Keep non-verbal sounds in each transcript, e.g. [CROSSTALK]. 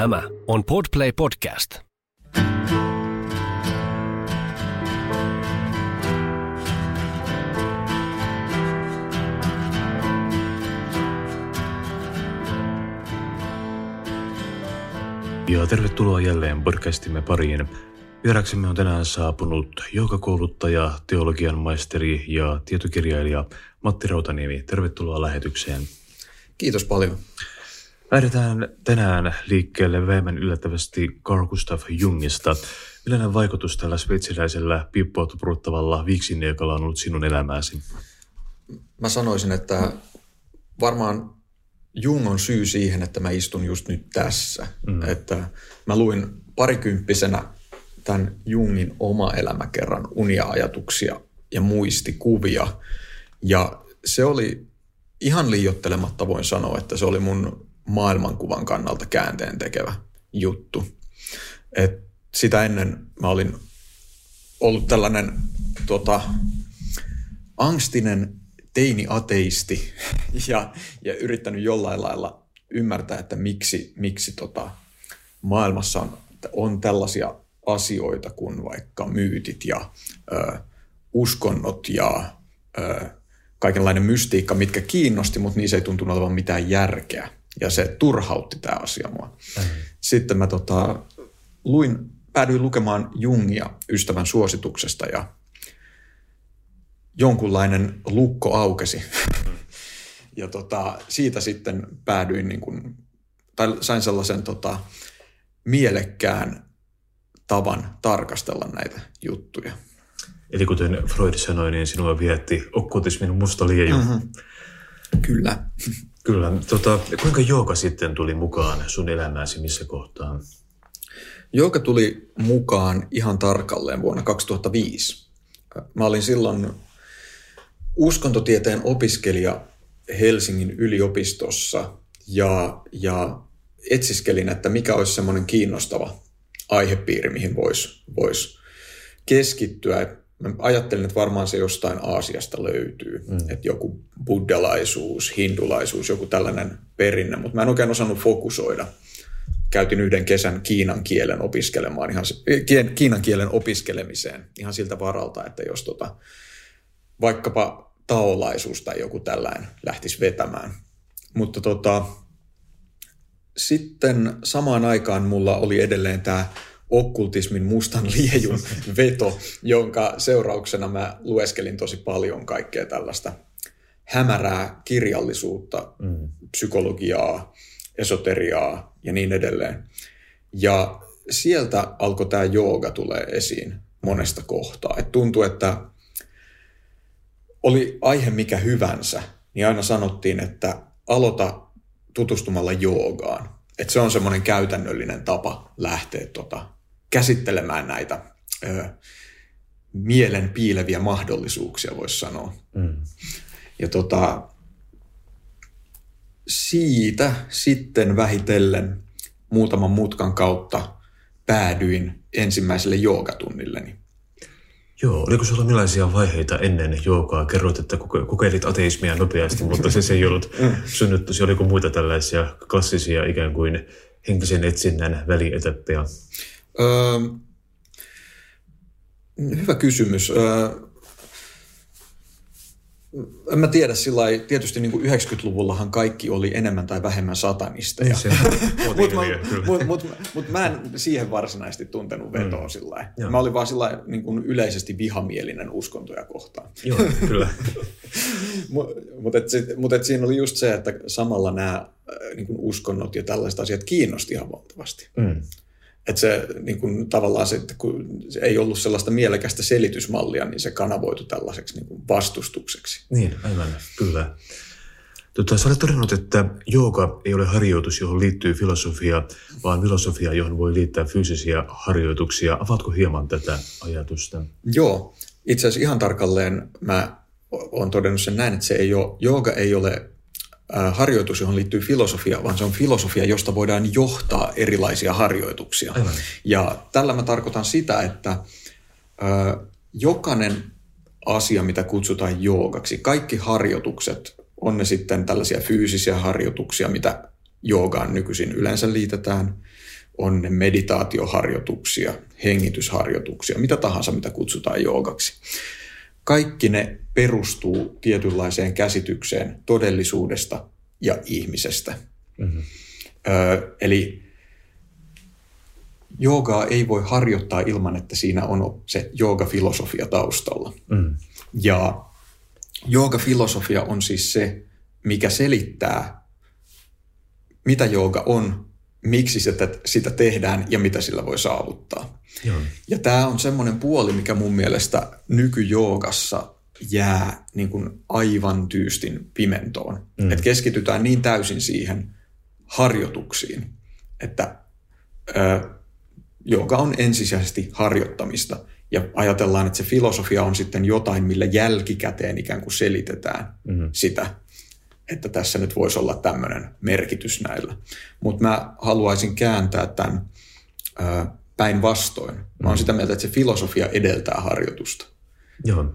Tämä on Podplay Podcast. Ja tervetuloa jälleen podcastimme pariin. Vieraksemme on tänään saapunut joukakouluttaja, teologian maisteri ja tietokirjailija Matti Rautaniemi. Tervetuloa lähetykseen. Kiitos paljon. Lähdetään tänään liikkeelle vähemmän yllättävästi Carl Gustav Jungista. Millainen vaikutus tällä sveitsiläisellä piippoa puruttavalla viiksineekalla on ollut sinun elämääsi? Mä sanoisin, että varmaan Jung on syy siihen, että mä istun just nyt tässä. Mm. Että mä luin parikymppisenä tämän Jungin oma elämäkerran unia-ajatuksia ja muistikuvia. Ja se oli ihan liiottelematta voin sanoa, että se oli mun maailmankuvan kannalta käänteen tekevä juttu. Et sitä ennen mä olin ollut tällainen tota, angstinen teini-ateisti [LAUGHS] ja, ja yrittänyt jollain lailla ymmärtää, että miksi, miksi tota, maailmassa on, on tällaisia asioita kuin vaikka myytit ja ö, uskonnot ja ö, kaikenlainen mystiikka, mitkä kiinnosti, mutta niissä ei tuntunut olevan mitään järkeä. Ja se turhautti tämä asia mua. Sitten mä tota, luin, päädyin lukemaan Jungia ystävän suosituksesta ja jonkunlainen lukko aukesi. [LAUGHS] ja tota, siitä sitten päädyin, niin kuin, tai sain sellaisen tota, mielekkään tavan tarkastella näitä juttuja. Eli kuten Freud sanoi, niin sinua vietti okkultismin musta lieju. Mm-hmm. Kyllä. Kyllä. Tota, kuinka jooga sitten tuli mukaan sun elämääsi missä kohtaa? Jooga tuli mukaan ihan tarkalleen vuonna 2005. Mä olin silloin uskontotieteen opiskelija Helsingin yliopistossa ja, ja etsiskelin, että mikä olisi semmoinen kiinnostava aihepiiri, mihin voisi vois keskittyä. Mä ajattelin, että varmaan se jostain Aasiasta löytyy, mm. että joku buddhalaisuus, hindulaisuus, joku tällainen perinne, mutta mä en oikein osannut fokusoida. Käytin yhden kesän kiinan kielen opiskelemaan, ihan, kiinan kielen opiskelemiseen ihan siltä varalta, että jos tota, vaikkapa taolaisuus tai joku tällainen lähtisi vetämään. Mutta tota, sitten samaan aikaan mulla oli edelleen tämä okkultismin mustan [LAUGHS] liejun veto, jonka seurauksena mä lueskelin tosi paljon kaikkea tällaista hämärää kirjallisuutta, mm. psykologiaa, esoteriaa ja niin edelleen. Ja sieltä alkoi tämä jooga tulee esiin monesta kohtaa. Et tuntui, että oli aihe mikä hyvänsä, niin aina sanottiin, että aloita tutustumalla joogaan. Että se on semmoinen käytännöllinen tapa lähteä tota, käsittelemään näitä ö, mielen piileviä mahdollisuuksia, voisi sanoa. Mm. Ja tota, siitä sitten vähitellen muutaman mutkan kautta päädyin ensimmäiselle joogatunnilleni. Joo, oliko sulla millaisia vaiheita ennen joogaa? Kerroit, että kokeilit ateismia nopeasti, mutta se, se ei ollut mm. synnyttysi. Oliko muita tällaisia klassisia ikään kuin henkisen etsinnän välietäppejä? Öö, hyvä kysymys. Öö, en mä tiedä sillä tietysti niin kuin 90-luvullahan kaikki oli enemmän tai vähemmän satanisteja. [LAUGHS] Mutta mut, mut, mut, mä en siihen varsinaisesti tuntenut vetoa mm. sillä Mä olin vaan sillä niin kuin yleisesti vihamielinen uskontoja kohtaan. Joo, kyllä. [LAUGHS] Mutta et, mut et siinä oli just se, että samalla nämä niin kuin uskonnot ja tällaiset asiat kiinnosti ihan valtavasti. Mm. Että se niin kuin, tavallaan se, että kun se ei ollut sellaista mielekästä selitysmallia, niin se kanavoitu tällaiseksi niin kuin vastustukseksi. Niin, aivan, kyllä. Tota, sä olet todennut, että jooga ei ole harjoitus, johon liittyy filosofia, vaan filosofia, johon voi liittää fyysisiä harjoituksia. Avaatko hieman tätä ajatusta? Joo, itse asiassa ihan tarkalleen mä olen todennut sen näin, että se ei ole, jooga ei ole harjoitus, johon liittyy filosofia, vaan se on filosofia, josta voidaan johtaa erilaisia harjoituksia. Aivan. Ja tällä mä tarkoitan sitä, että ö, jokainen asia, mitä kutsutaan joogaksi, kaikki harjoitukset, on ne sitten tällaisia fyysisiä harjoituksia, mitä joogaan nykyisin yleensä liitetään, on ne meditaatioharjoituksia, hengitysharjoituksia, mitä tahansa, mitä kutsutaan joogaksi. Kaikki ne perustuu tietynlaiseen käsitykseen todellisuudesta ja ihmisestä. Mm-hmm. Ö, eli joogaa ei voi harjoittaa ilman, että siinä on se joogafilosofia taustalla. Mm. Ja joogafilosofia on siis se, mikä selittää, mitä jooga on, miksi sitä, sitä tehdään ja mitä sillä voi saavuttaa. Joo. Ja tämä on semmoinen puoli, mikä mun mielestä nykyjoogassa jää niin kuin aivan tyystin pimentoon. Mm. Että keskitytään niin täysin siihen harjoituksiin, että ö, joka on ensisijaisesti harjoittamista. Ja ajatellaan, että se filosofia on sitten jotain, millä jälkikäteen ikään kuin selitetään mm-hmm. sitä, että tässä nyt voisi olla tämmöinen merkitys näillä. Mutta mä haluaisin kääntää tämän päinvastoin. Mä oon mm-hmm. sitä mieltä, että se filosofia edeltää harjoitusta. Joo.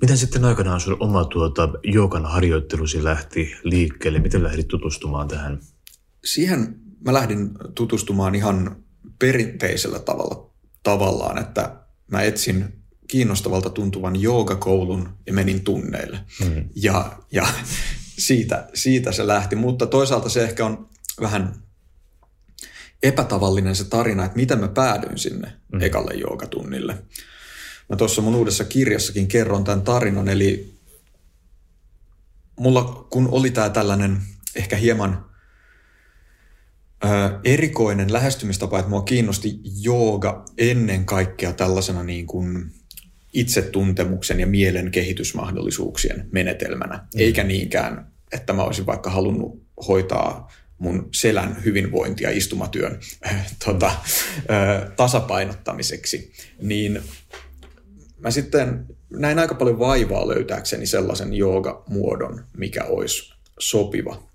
Miten sitten aikanaan sun oma tuota, joogan harjoittelusi lähti liikkeelle? Miten lähdit tutustumaan tähän? Siihen mä lähdin tutustumaan ihan perinteisellä tavalla tavallaan, että mä etsin kiinnostavalta tuntuvan joogakoulun ja menin tunneille. Mm. Ja, ja siitä, siitä se lähti, mutta toisaalta se ehkä on vähän epätavallinen se tarina, että miten mä päädyin sinne mm. ekalle joogatunnille. Mä tuossa mun uudessa kirjassakin kerron tämän tarinan, eli mulla kun oli tämä tällainen ehkä hieman erikoinen lähestymistapa, että mua kiinnosti jooga ennen kaikkea tällaisena niin kuin itsetuntemuksen ja mielen kehitysmahdollisuuksien menetelmänä, mm. eikä niinkään, että mä olisin vaikka halunnut hoitaa mun selän hyvinvointia istumatyön äh, tota, äh, tasapainottamiseksi, niin mä sitten näin aika paljon vaivaa löytääkseni sellaisen jooga-muodon, mikä olisi sopiva.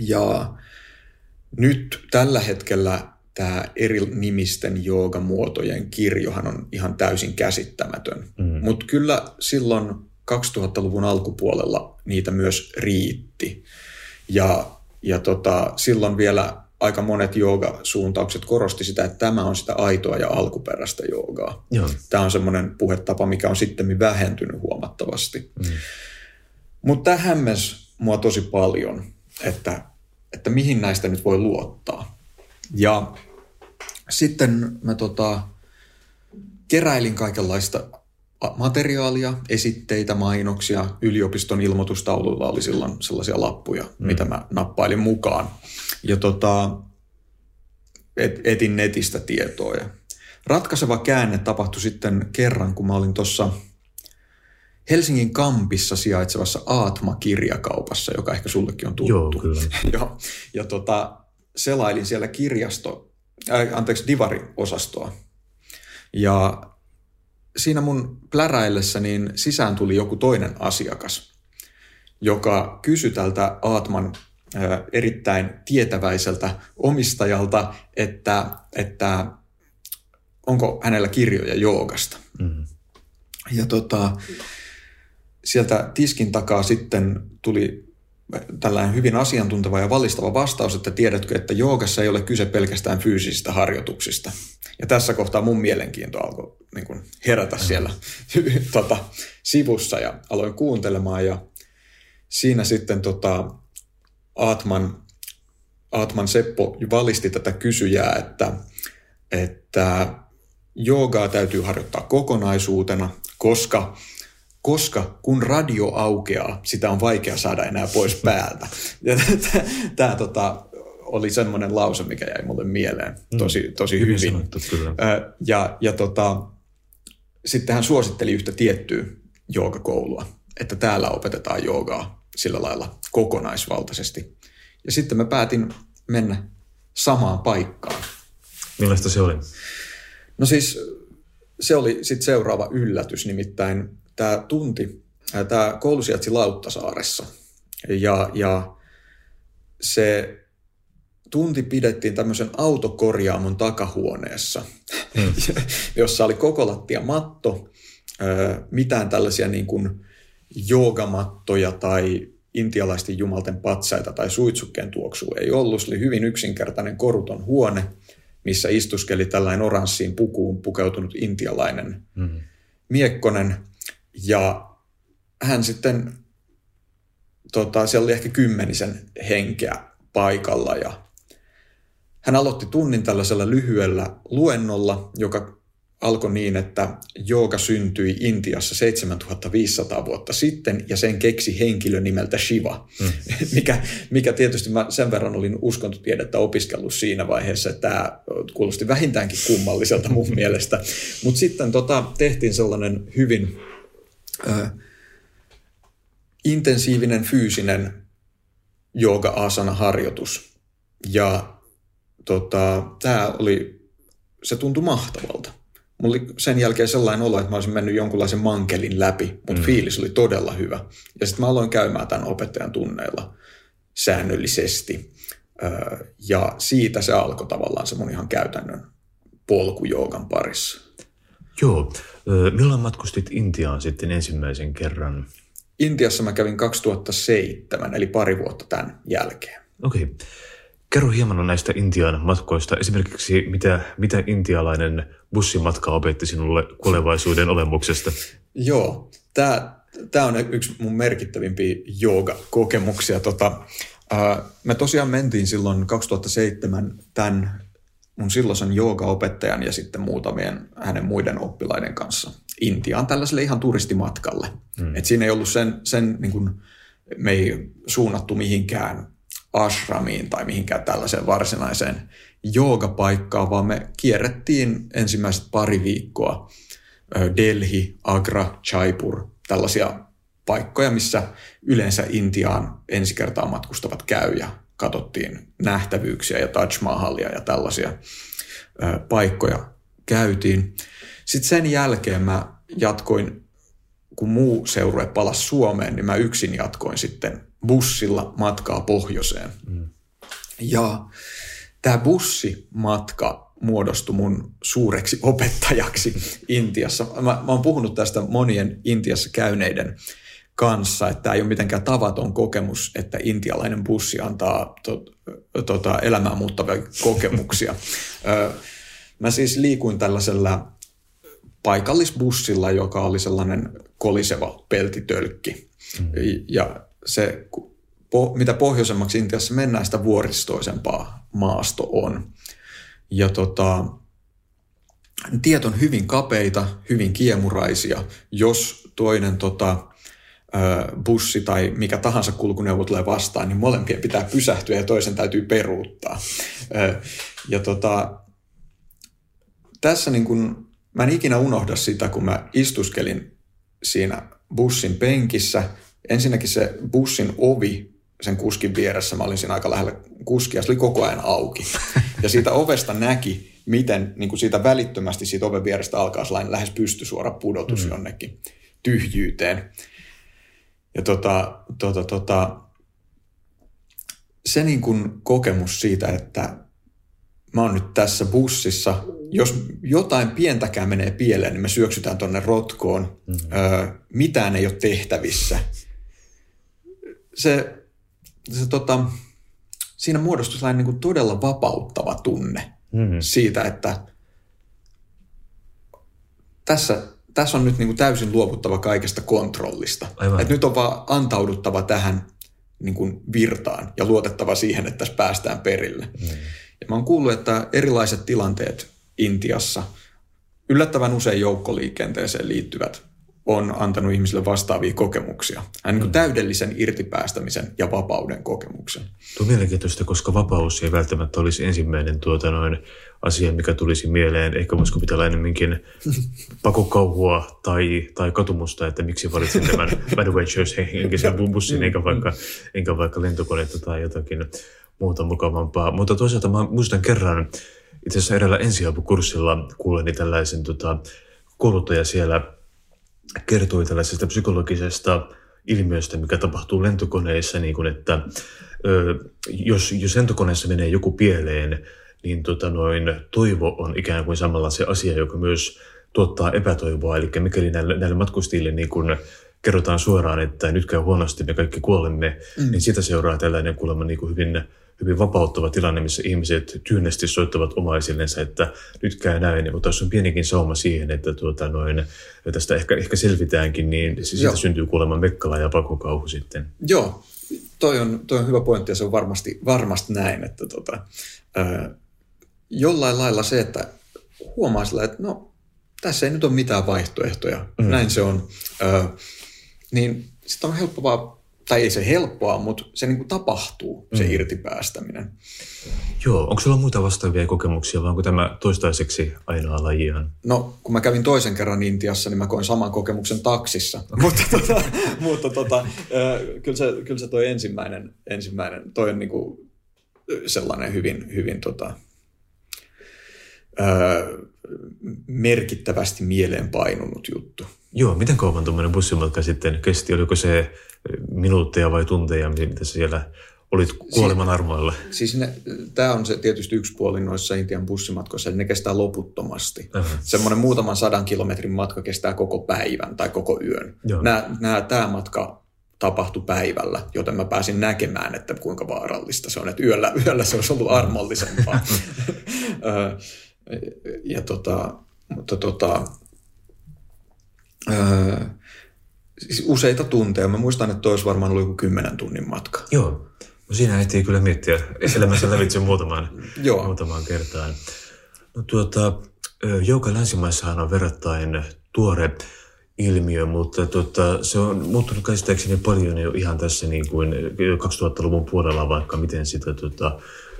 Ja nyt tällä hetkellä tämä eri nimisten joogamuotojen kirjohan on ihan täysin käsittämätön. Mm. Mutta kyllä silloin 2000-luvun alkupuolella niitä myös riitti. Ja, ja tota, silloin vielä aika monet joogasuuntaukset korosti sitä, että tämä on sitä aitoa ja alkuperäistä joogaa. Joo. Tämä on semmoinen puhetapa, mikä on sitten vähentynyt huomattavasti. Mm. Mutta tämä hämmensi mua tosi paljon, että että mihin näistä nyt voi luottaa. Ja sitten mä tota, keräilin kaikenlaista materiaalia, esitteitä, mainoksia. Yliopiston ilmoitustaululla oli silloin sellaisia lappuja, mm. mitä mä nappailin mukaan. Ja tota, et, etin netistä tietoa. Ja ratkaiseva käänne tapahtui sitten kerran, kun mä olin tuossa – Helsingin Kampissa sijaitsevassa Aatma-kirjakaupassa, joka ehkä sullekin on tuttu. [LAUGHS] Joo, kyllä. ja, ja tota, selailin siellä kirjasto, äh, anteeksi, divari-osastoa. Ja siinä mun pläräillessä niin sisään tuli joku toinen asiakas, joka kysyi tältä Aatman äh, erittäin tietäväiseltä omistajalta, että, että onko hänellä kirjoja joogasta. Mm. Ja tota, sieltä tiskin takaa sitten tuli tällainen hyvin asiantunteva ja valistava vastaus, että tiedätkö, että joogassa ei ole kyse pelkästään fyysisistä harjoituksista. Ja tässä kohtaa mun mielenkiinto alkoi niin kuin herätä siellä [LAUGHS] tota, sivussa ja aloin kuuntelemaan ja siinä sitten tota, Atman, Atman Seppo valisti tätä kysyjää, että, että joogaa täytyy harjoittaa kokonaisuutena, koska koska kun radio aukeaa, sitä on vaikea saada enää pois päältä. [LAUGHS] Tämä tota, oli semmoinen lause, mikä jäi mulle mieleen mm. tosi, tosi hyvin. hyvin. Sanottu, kyllä. Ja, ja tota, sitten hän suositteli yhtä tiettyä joogakoulua, että täällä opetetaan joogaa sillä lailla kokonaisvaltaisesti. Ja sitten mä päätin mennä samaan paikkaan. Millaista se oli? No siis se oli sitten seuraava yllätys, nimittäin tämä tunti, tämä koulu sijaitsi Lauttasaaressa ja, ja se tunti pidettiin tämmöisen autokorjaamon takahuoneessa, hmm. [LAUGHS] jossa oli koko lattia matto, mitään tällaisia niin kuin joogamattoja tai intialaisten jumalten patsaita tai suitsukkeen tuoksua ei ollut. Se oli hyvin yksinkertainen koruton huone, missä istuskeli tällainen oranssiin pukuun pukeutunut intialainen mm. miekkonen. Ja hän sitten, tota, siellä oli ehkä kymmenisen henkeä paikalla ja hän aloitti tunnin tällaisella lyhyellä luennolla, joka alkoi niin, että jooga syntyi Intiassa 7500 vuotta sitten ja sen keksi henkilö nimeltä Shiva, mm. [LAUGHS] mikä, mikä tietysti mä sen verran olin uskontotiedettä opiskellut siinä vaiheessa, että tämä kuulosti vähintäänkin kummalliselta mun [LAUGHS] mielestä. Mutta sitten tota, tehtiin sellainen hyvin ö, intensiivinen fyysinen jooga-asana-harjoitus ja tota, tämä oli, se tuntui mahtavalta mulla oli sen jälkeen sellainen olo, että mä olisin mennyt jonkunlaisen mankelin läpi, mutta mm. fiilis oli todella hyvä. Ja sitten mä aloin käymään tämän opettajan tunneilla säännöllisesti. Ja siitä se alkoi tavallaan se mun ihan käytännön polku joogan parissa. Joo. Milloin matkustit Intiaan sitten ensimmäisen kerran? Intiassa mä kävin 2007, eli pari vuotta tämän jälkeen. Okei. Okay. Kerro hieman näistä Intian matkoista. Esimerkiksi mitä, mitä intialainen bussimatka opetti sinulle kuolevaisuuden olemuksesta? Joo, tämä, tämä on yksi mun merkittävimpiä jooga-kokemuksia. Tota, ää, me tosiaan mentiin silloin 2007 tämän mun silloisen jooga-opettajan ja sitten muutamien hänen muiden oppilaiden kanssa Intiaan tällaiselle ihan turistimatkalle. Hmm. Et siinä ei ollut sen, sen niin kuin, me ei suunnattu mihinkään ashramiin tai mihinkään tällaiseen varsinaiseen joogapaikkaan, vaan me kierrettiin ensimmäiset pari viikkoa Delhi, Agra, Jaipur, tällaisia paikkoja, missä yleensä Intiaan ensi kertaa matkustavat käy ja katsottiin nähtävyyksiä ja Taj Mahalia ja tällaisia paikkoja käytiin. Sitten sen jälkeen mä jatkoin, kun muu seurue palasi Suomeen, niin mä yksin jatkoin sitten bussilla matkaa pohjoiseen. Mm. Ja tämä bussimatka muodostui mun suureksi opettajaksi Intiassa. Mä, mä oon puhunut tästä monien Intiassa käyneiden kanssa, että tämä ei ole mitenkään tavaton kokemus, että intialainen bussi antaa to, tota, elämää muuttavia kokemuksia. [LAUGHS] Mä siis liikuin tällaisella paikallisbussilla, joka oli sellainen koliseva peltitölkki. Mm. Ja se, mitä pohjoisemmaksi Intiassa mennään, sitä vuoristoisempaa maasto on. Ja tota, tiet on hyvin kapeita, hyvin kiemuraisia. Jos toinen tota, bussi tai mikä tahansa kulkuneuvo tulee vastaan, niin molempien pitää pysähtyä ja toisen täytyy peruuttaa. Ja tota, tässä niin kun, mä en ikinä unohda sitä, kun mä istuskelin siinä bussin penkissä ensinnäkin se bussin ovi sen kuskin vieressä, mä olin siinä aika lähellä kuskia, se oli koko ajan auki. Ja siitä ovesta näki, miten niin kuin siitä välittömästi siitä oven vierestä alkaa sellainen lähes pystysuora pudotus mm. jonnekin tyhjyyteen. Ja tota, tota, tota, se niin kuin kokemus siitä, että mä oon nyt tässä bussissa, jos jotain pientäkään menee pieleen, niin me syöksytään tonne rotkoon, mm-hmm. öö, mitään ei ole tehtävissä – se, se tota, siinä muodostui sellainen niin kuin todella vapauttava tunne mm-hmm. siitä, että tässä, tässä on nyt niin kuin täysin luovuttava kaikesta kontrollista. Et nyt on vaan antauduttava tähän niin kuin virtaan ja luotettava siihen, että tässä päästään perille. Mm. Ja mä oon kuullut, että erilaiset tilanteet Intiassa yllättävän usein joukkoliikenteeseen liittyvät on antanut ihmisille vastaavia kokemuksia. Hän niin mm. täydellisen irtipäästämisen ja vapauden kokemuksen. Tuo on mielenkiintoista, koska vapaus ei välttämättä olisi ensimmäinen tuota noin, asia, mikä tulisi mieleen. Ehkä voisiko pitää olla enemmänkin [LAUGHS] pakokauhua tai, tai katumusta, että miksi valitsin tämän [LAUGHS] Adventures henkisen bussin, enkä vaikka, enkä vaikka lentokonetta tai jotakin muuta mukavampaa. Mutta toisaalta mä muistan kerran itse asiassa eräällä ensiapukurssilla kuuleni tällaisen tota, kouluttaja siellä kertoi tällaisesta psykologisesta ilmiöstä, mikä tapahtuu lentokoneissa, niin kuin että ö, jos, jos lentokoneessa menee joku pieleen, niin tota noin, toivo on ikään kuin samalla se asia, joka myös tuottaa epätoivoa. Eli mikäli näille, näille matkustajille niin kuin kerrotaan suoraan, että nyt käy huonosti, me kaikki kuolemme, mm. niin siitä seuraa tällainen kuulemma niin kuin hyvin, hyvin vapauttava tilanne, missä ihmiset tyynesti soittavat omaisillensa, että nyt käy näin, mutta jos on pienikin sauma siihen, että tuota noin, tästä ehkä, ehkä selvitäänkin, niin siitä Joo. syntyy kuulemma mekkala ja pakokauhu sitten. Joo, toi on, toi on hyvä pointti ja se on varmasti, varmasti näin, että tota, ää, jollain lailla se, että huomaa sillä, että no tässä ei nyt ole mitään vaihtoehtoja, mm. näin se on, ää, niin sitten on helppoa tai ei se helppoa, mutta se niin kuin tapahtuu, se mm. irtipäästäminen. Joo, onko sulla muita vastaavia kokemuksia vai onko tämä toistaiseksi ainoa lajiaan? No, kun mä kävin toisen kerran Intiassa, niin mä koin saman kokemuksen taksissa. Okay. mutta tota, [LAUGHS] mutta tota, kyllä, se, kyllä se toi ensimmäinen, ensimmäinen toi on niin kuin sellainen hyvin, hyvin tota, merkittävästi mieleen painunut juttu. Joo, miten kauan tuommoinen bussimatka sitten kesti? Oliko se minuutteja vai tunteja, mitä siellä olit kuoleman armoilla? Siis, siis tämä on se tietysti yksi puoli noissa Intian bussimatkoissa, että ne kestää loputtomasti. Uh-huh. Semmoinen muutaman sadan kilometrin matka kestää koko päivän tai koko yön. tämä matka tapahtui päivällä, joten mä pääsin näkemään, että kuinka vaarallista se on. Että yöllä, yöllä se olisi ollut armollisempaa. [LAUGHS] ja tota, mutta tota, öö, siis useita tunteja. Mä muistan, että olisi varmaan ollut joku kymmenen tunnin matka. Joo. No siinä ehtii kyllä miettiä elämässä lävitse muutamaan, Joo. muutamaan kertaan. No tuota, Jouka länsimaissahan on verrattain tuore ilmiö, mutta tuota, se on muuttunut käsittääkseni paljon jo ihan tässä niin kuin 2000-luvun puolella, vaikka miten sitä tuota,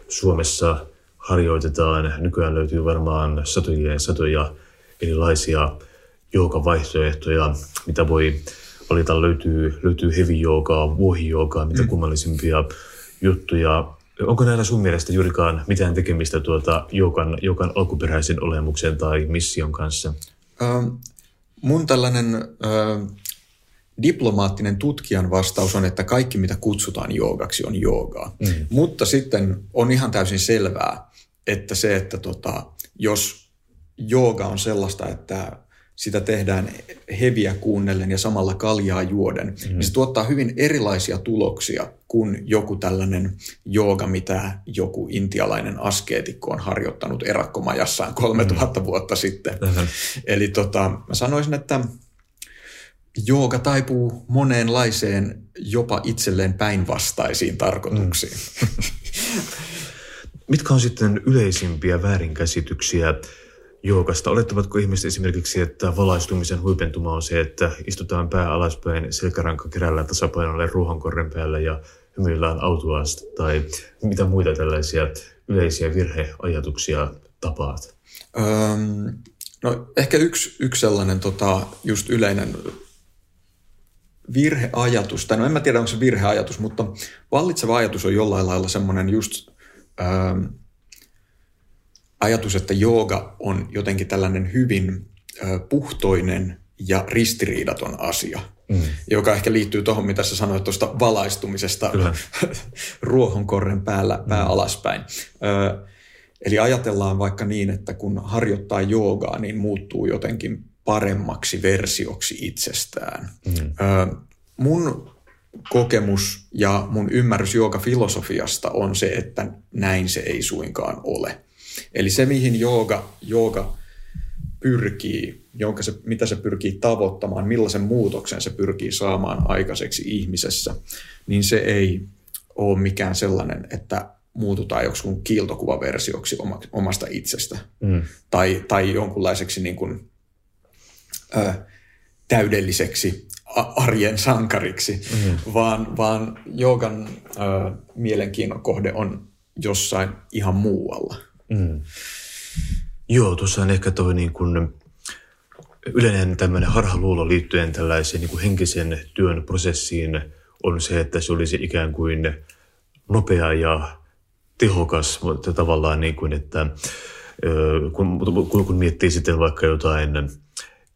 Suomessa harjoitetaan. Nykyään löytyy varmaan satoja ja satoja erilaisia joukavaihtoehtoja, mitä voi valita. Löytyy, löytyy heavy joogaa, vuohijoogaa, mitä mm. kummallisimpia juttuja. Onko näillä sun mielestä juurikaan mitään tekemistä tuota joukan, joukan alkuperäisen olemuksen tai mission kanssa? Ähm, mun tällainen äh, diplomaattinen tutkijan vastaus on, että kaikki mitä kutsutaan joogaksi on joogaa. Mm. Mutta sitten on ihan täysin selvää, että se, että tota, jos jooga on sellaista, että sitä tehdään heviä kuunnellen ja samalla kaljaa juoden, mm. niin se tuottaa hyvin erilaisia tuloksia kuin joku tällainen jooga, mitä joku intialainen askeetikko on harjoittanut erakkomajassaan 3000 mm. vuotta sitten. Mm-hmm. Eli tota, mä sanoisin, että jooga taipuu moneenlaiseen, jopa itselleen päinvastaisiin tarkoituksiin. Mm. [LAUGHS] Mitkä on sitten yleisimpiä väärinkäsityksiä joogasta? Olettavatko ihmiset esimerkiksi, että valaistumisen huipentuma on se, että istutaan pää alaspäin, selkäranka kerällään tasapainolle ruohonkorren päällä ja hymyillään autuaasti? Tai mitä muita tällaisia yleisiä virheajatuksia tapaat? Öm, no ehkä yksi, yksi sellainen tota, just yleinen virheajatus, tai no en mä tiedä onko se virheajatus, mutta vallitseva ajatus on jollain lailla semmoinen just ähm, ajatus, että jooga on jotenkin tällainen hyvin äh, puhtoinen ja ristiriidaton asia, mm. joka ehkä liittyy tuohon, mitä sä sanoit tuosta valaistumisesta [LAUGHS] ruohonkorren päällä, pää mm. alaspäin. Äh, eli ajatellaan vaikka niin, että kun harjoittaa joogaa, niin muuttuu jotenkin paremmaksi versioksi itsestään. Mm. Mun kokemus ja mun ymmärrys filosofiasta on se, että näin se ei suinkaan ole. Eli se, mihin jooga, jooga pyrkii, jonka se, mitä se pyrkii tavoittamaan, millaisen muutoksen se pyrkii saamaan aikaiseksi ihmisessä, niin se ei ole mikään sellainen, että muututaan joku kiiltokuvaversioksi omasta itsestä mm. tai, tai jonkunlaiseksi niin kuin, ö, täydelliseksi arjen sankariksi, mm. vaan, vaan joogan ö, mielenkiinnon kohde on jossain ihan muualla. Mm. Joo, tuossa on ehkä toi niin kuin yleinen tämmöinen harhaluulo liittyen tällaiseen niin kuin henkisen työn prosessiin on se, että se olisi ikään kuin nopea ja tehokas, mutta tavallaan niin kuin, että kun, kun miettii sitten vaikka jotain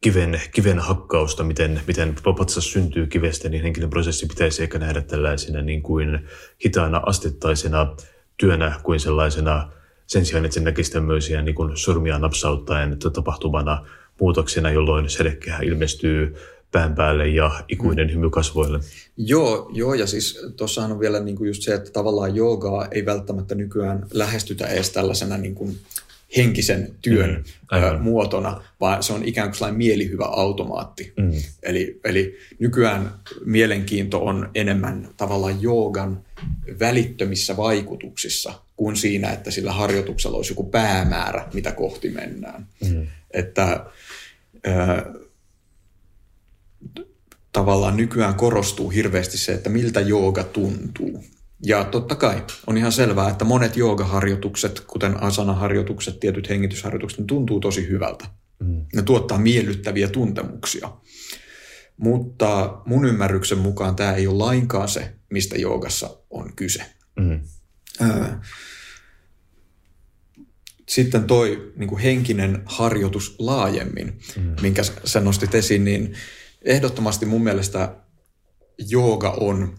kiven, kiven hakkausta, miten, miten patsas syntyy kivestä, niin henkinen prosessi pitäisi ehkä nähdä tällaisena niin kuin hitaana astettaisena työnä kuin sellaisena sen sijaan, että se näkisi tämmöisiä niin kuin sormia napsauttaen tapahtuvana muutoksena, jolloin sedekehä ilmestyy pään päälle ja ikuinen hymy kasvoille. Joo, joo, ja siis tuossahan on vielä niin kuin just se, että tavallaan joogaa ei välttämättä nykyään lähestytä edes tällaisena niin kuin henkisen työn mm, aivan. muotona, vaan se on ikään kuin sellainen mielihyvä automaatti. Mm. Eli, eli nykyään mielenkiinto on enemmän tavallaan joogan välittömissä vaikutuksissa kuin siinä, että sillä harjoituksella olisi joku päämäärä, mitä kohti mennään. Mm. Että äh, tavallaan nykyään korostuu hirveästi se, että miltä jooga tuntuu. Ja totta kai on ihan selvää, että monet joogaharjoitukset, kuten asana-harjoitukset, tietyt hengitysharjoitukset, ne tuntuu tosi hyvältä. Mm. Ne tuottaa miellyttäviä tuntemuksia. Mutta mun ymmärryksen mukaan tämä ei ole lainkaan se, mistä joogassa on kyse. Mm. Sitten toi niin kuin henkinen harjoitus laajemmin, mm. minkä sä nostit esiin, niin ehdottomasti mun mielestä jooga on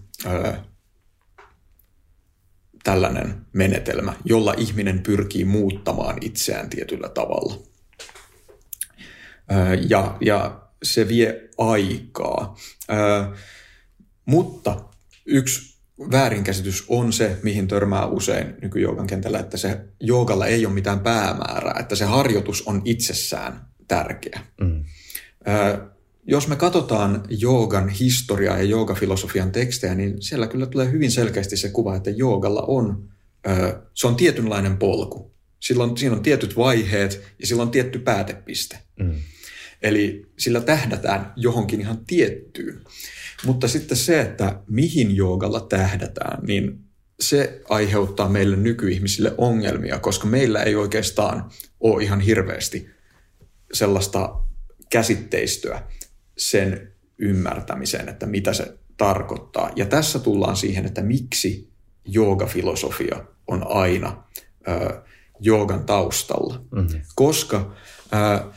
tällainen menetelmä, jolla ihminen pyrkii muuttamaan itseään tietyllä tavalla. Ja, ja se vie aikaa. Mutta yksi väärinkäsitys on se, mihin törmää usein nykyjoukan kentällä, että se joogalla ei ole mitään päämäärää, että se harjoitus on itsessään tärkeä. Mm jos me katsotaan joogan historiaa ja joogafilosofian tekstejä, niin siellä kyllä tulee hyvin selkeästi se kuva, että joogalla on, se on tietynlainen polku. Silloin, siinä on tietyt vaiheet ja sillä on tietty päätepiste. Mm. Eli sillä tähdätään johonkin ihan tiettyyn. Mutta sitten se, että mihin joogalla tähdätään, niin se aiheuttaa meille nykyihmisille ongelmia, koska meillä ei oikeastaan ole ihan hirveästi sellaista käsitteistöä, sen ymmärtämiseen, että mitä se tarkoittaa. Ja tässä tullaan siihen, että miksi joogafilosofia on aina ö, joogan taustalla. Mm-hmm. Koska ö,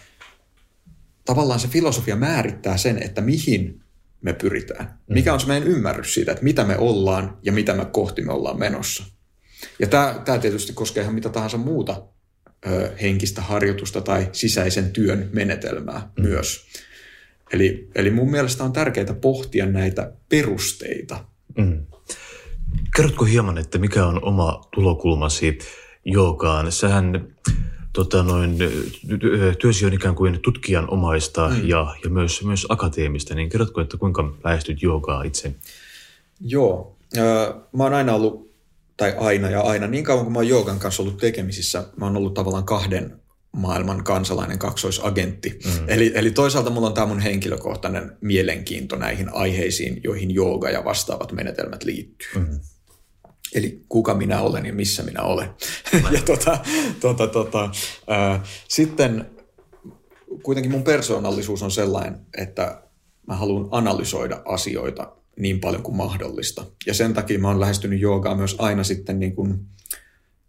tavallaan se filosofia määrittää sen, että mihin me pyritään. Mm-hmm. Mikä on se meidän ymmärrys siitä, että mitä me ollaan ja mitä me kohti me ollaan menossa. Ja tämä, tämä tietysti koskee ihan mitä tahansa muuta ö, henkistä harjoitusta tai sisäisen työn menetelmää mm-hmm. myös. Eli, eli mun mielestä on tärkeää pohtia näitä perusteita. Mm. Kerrotko hieman, että mikä on oma tulokulmasi joogaan? Sähän tota noin, työsi on ikään kuin tutkijan omaista mm. ja, ja myös, myös akateemista, niin kerrotko, että kuinka lähestyt joogaa itse? Joo, mä oon aina ollut, tai aina ja aina, niin kauan kuin mä oon joogan kanssa ollut tekemisissä, mä oon ollut tavallaan kahden maailman kansalainen kaksoisagentti. Mm. Eli, eli toisaalta mulla on tämä mun henkilökohtainen mielenkiinto näihin aiheisiin, joihin jooga ja vastaavat menetelmät liittyy. Mm. Eli kuka minä olen ja missä minä olen. [LAUGHS] ja tota, tota, tota, ää, sitten kuitenkin mun persoonallisuus on sellainen, että mä haluan analysoida asioita niin paljon kuin mahdollista. Ja sen takia mä oon lähestynyt joogaa myös aina sitten niin kuin –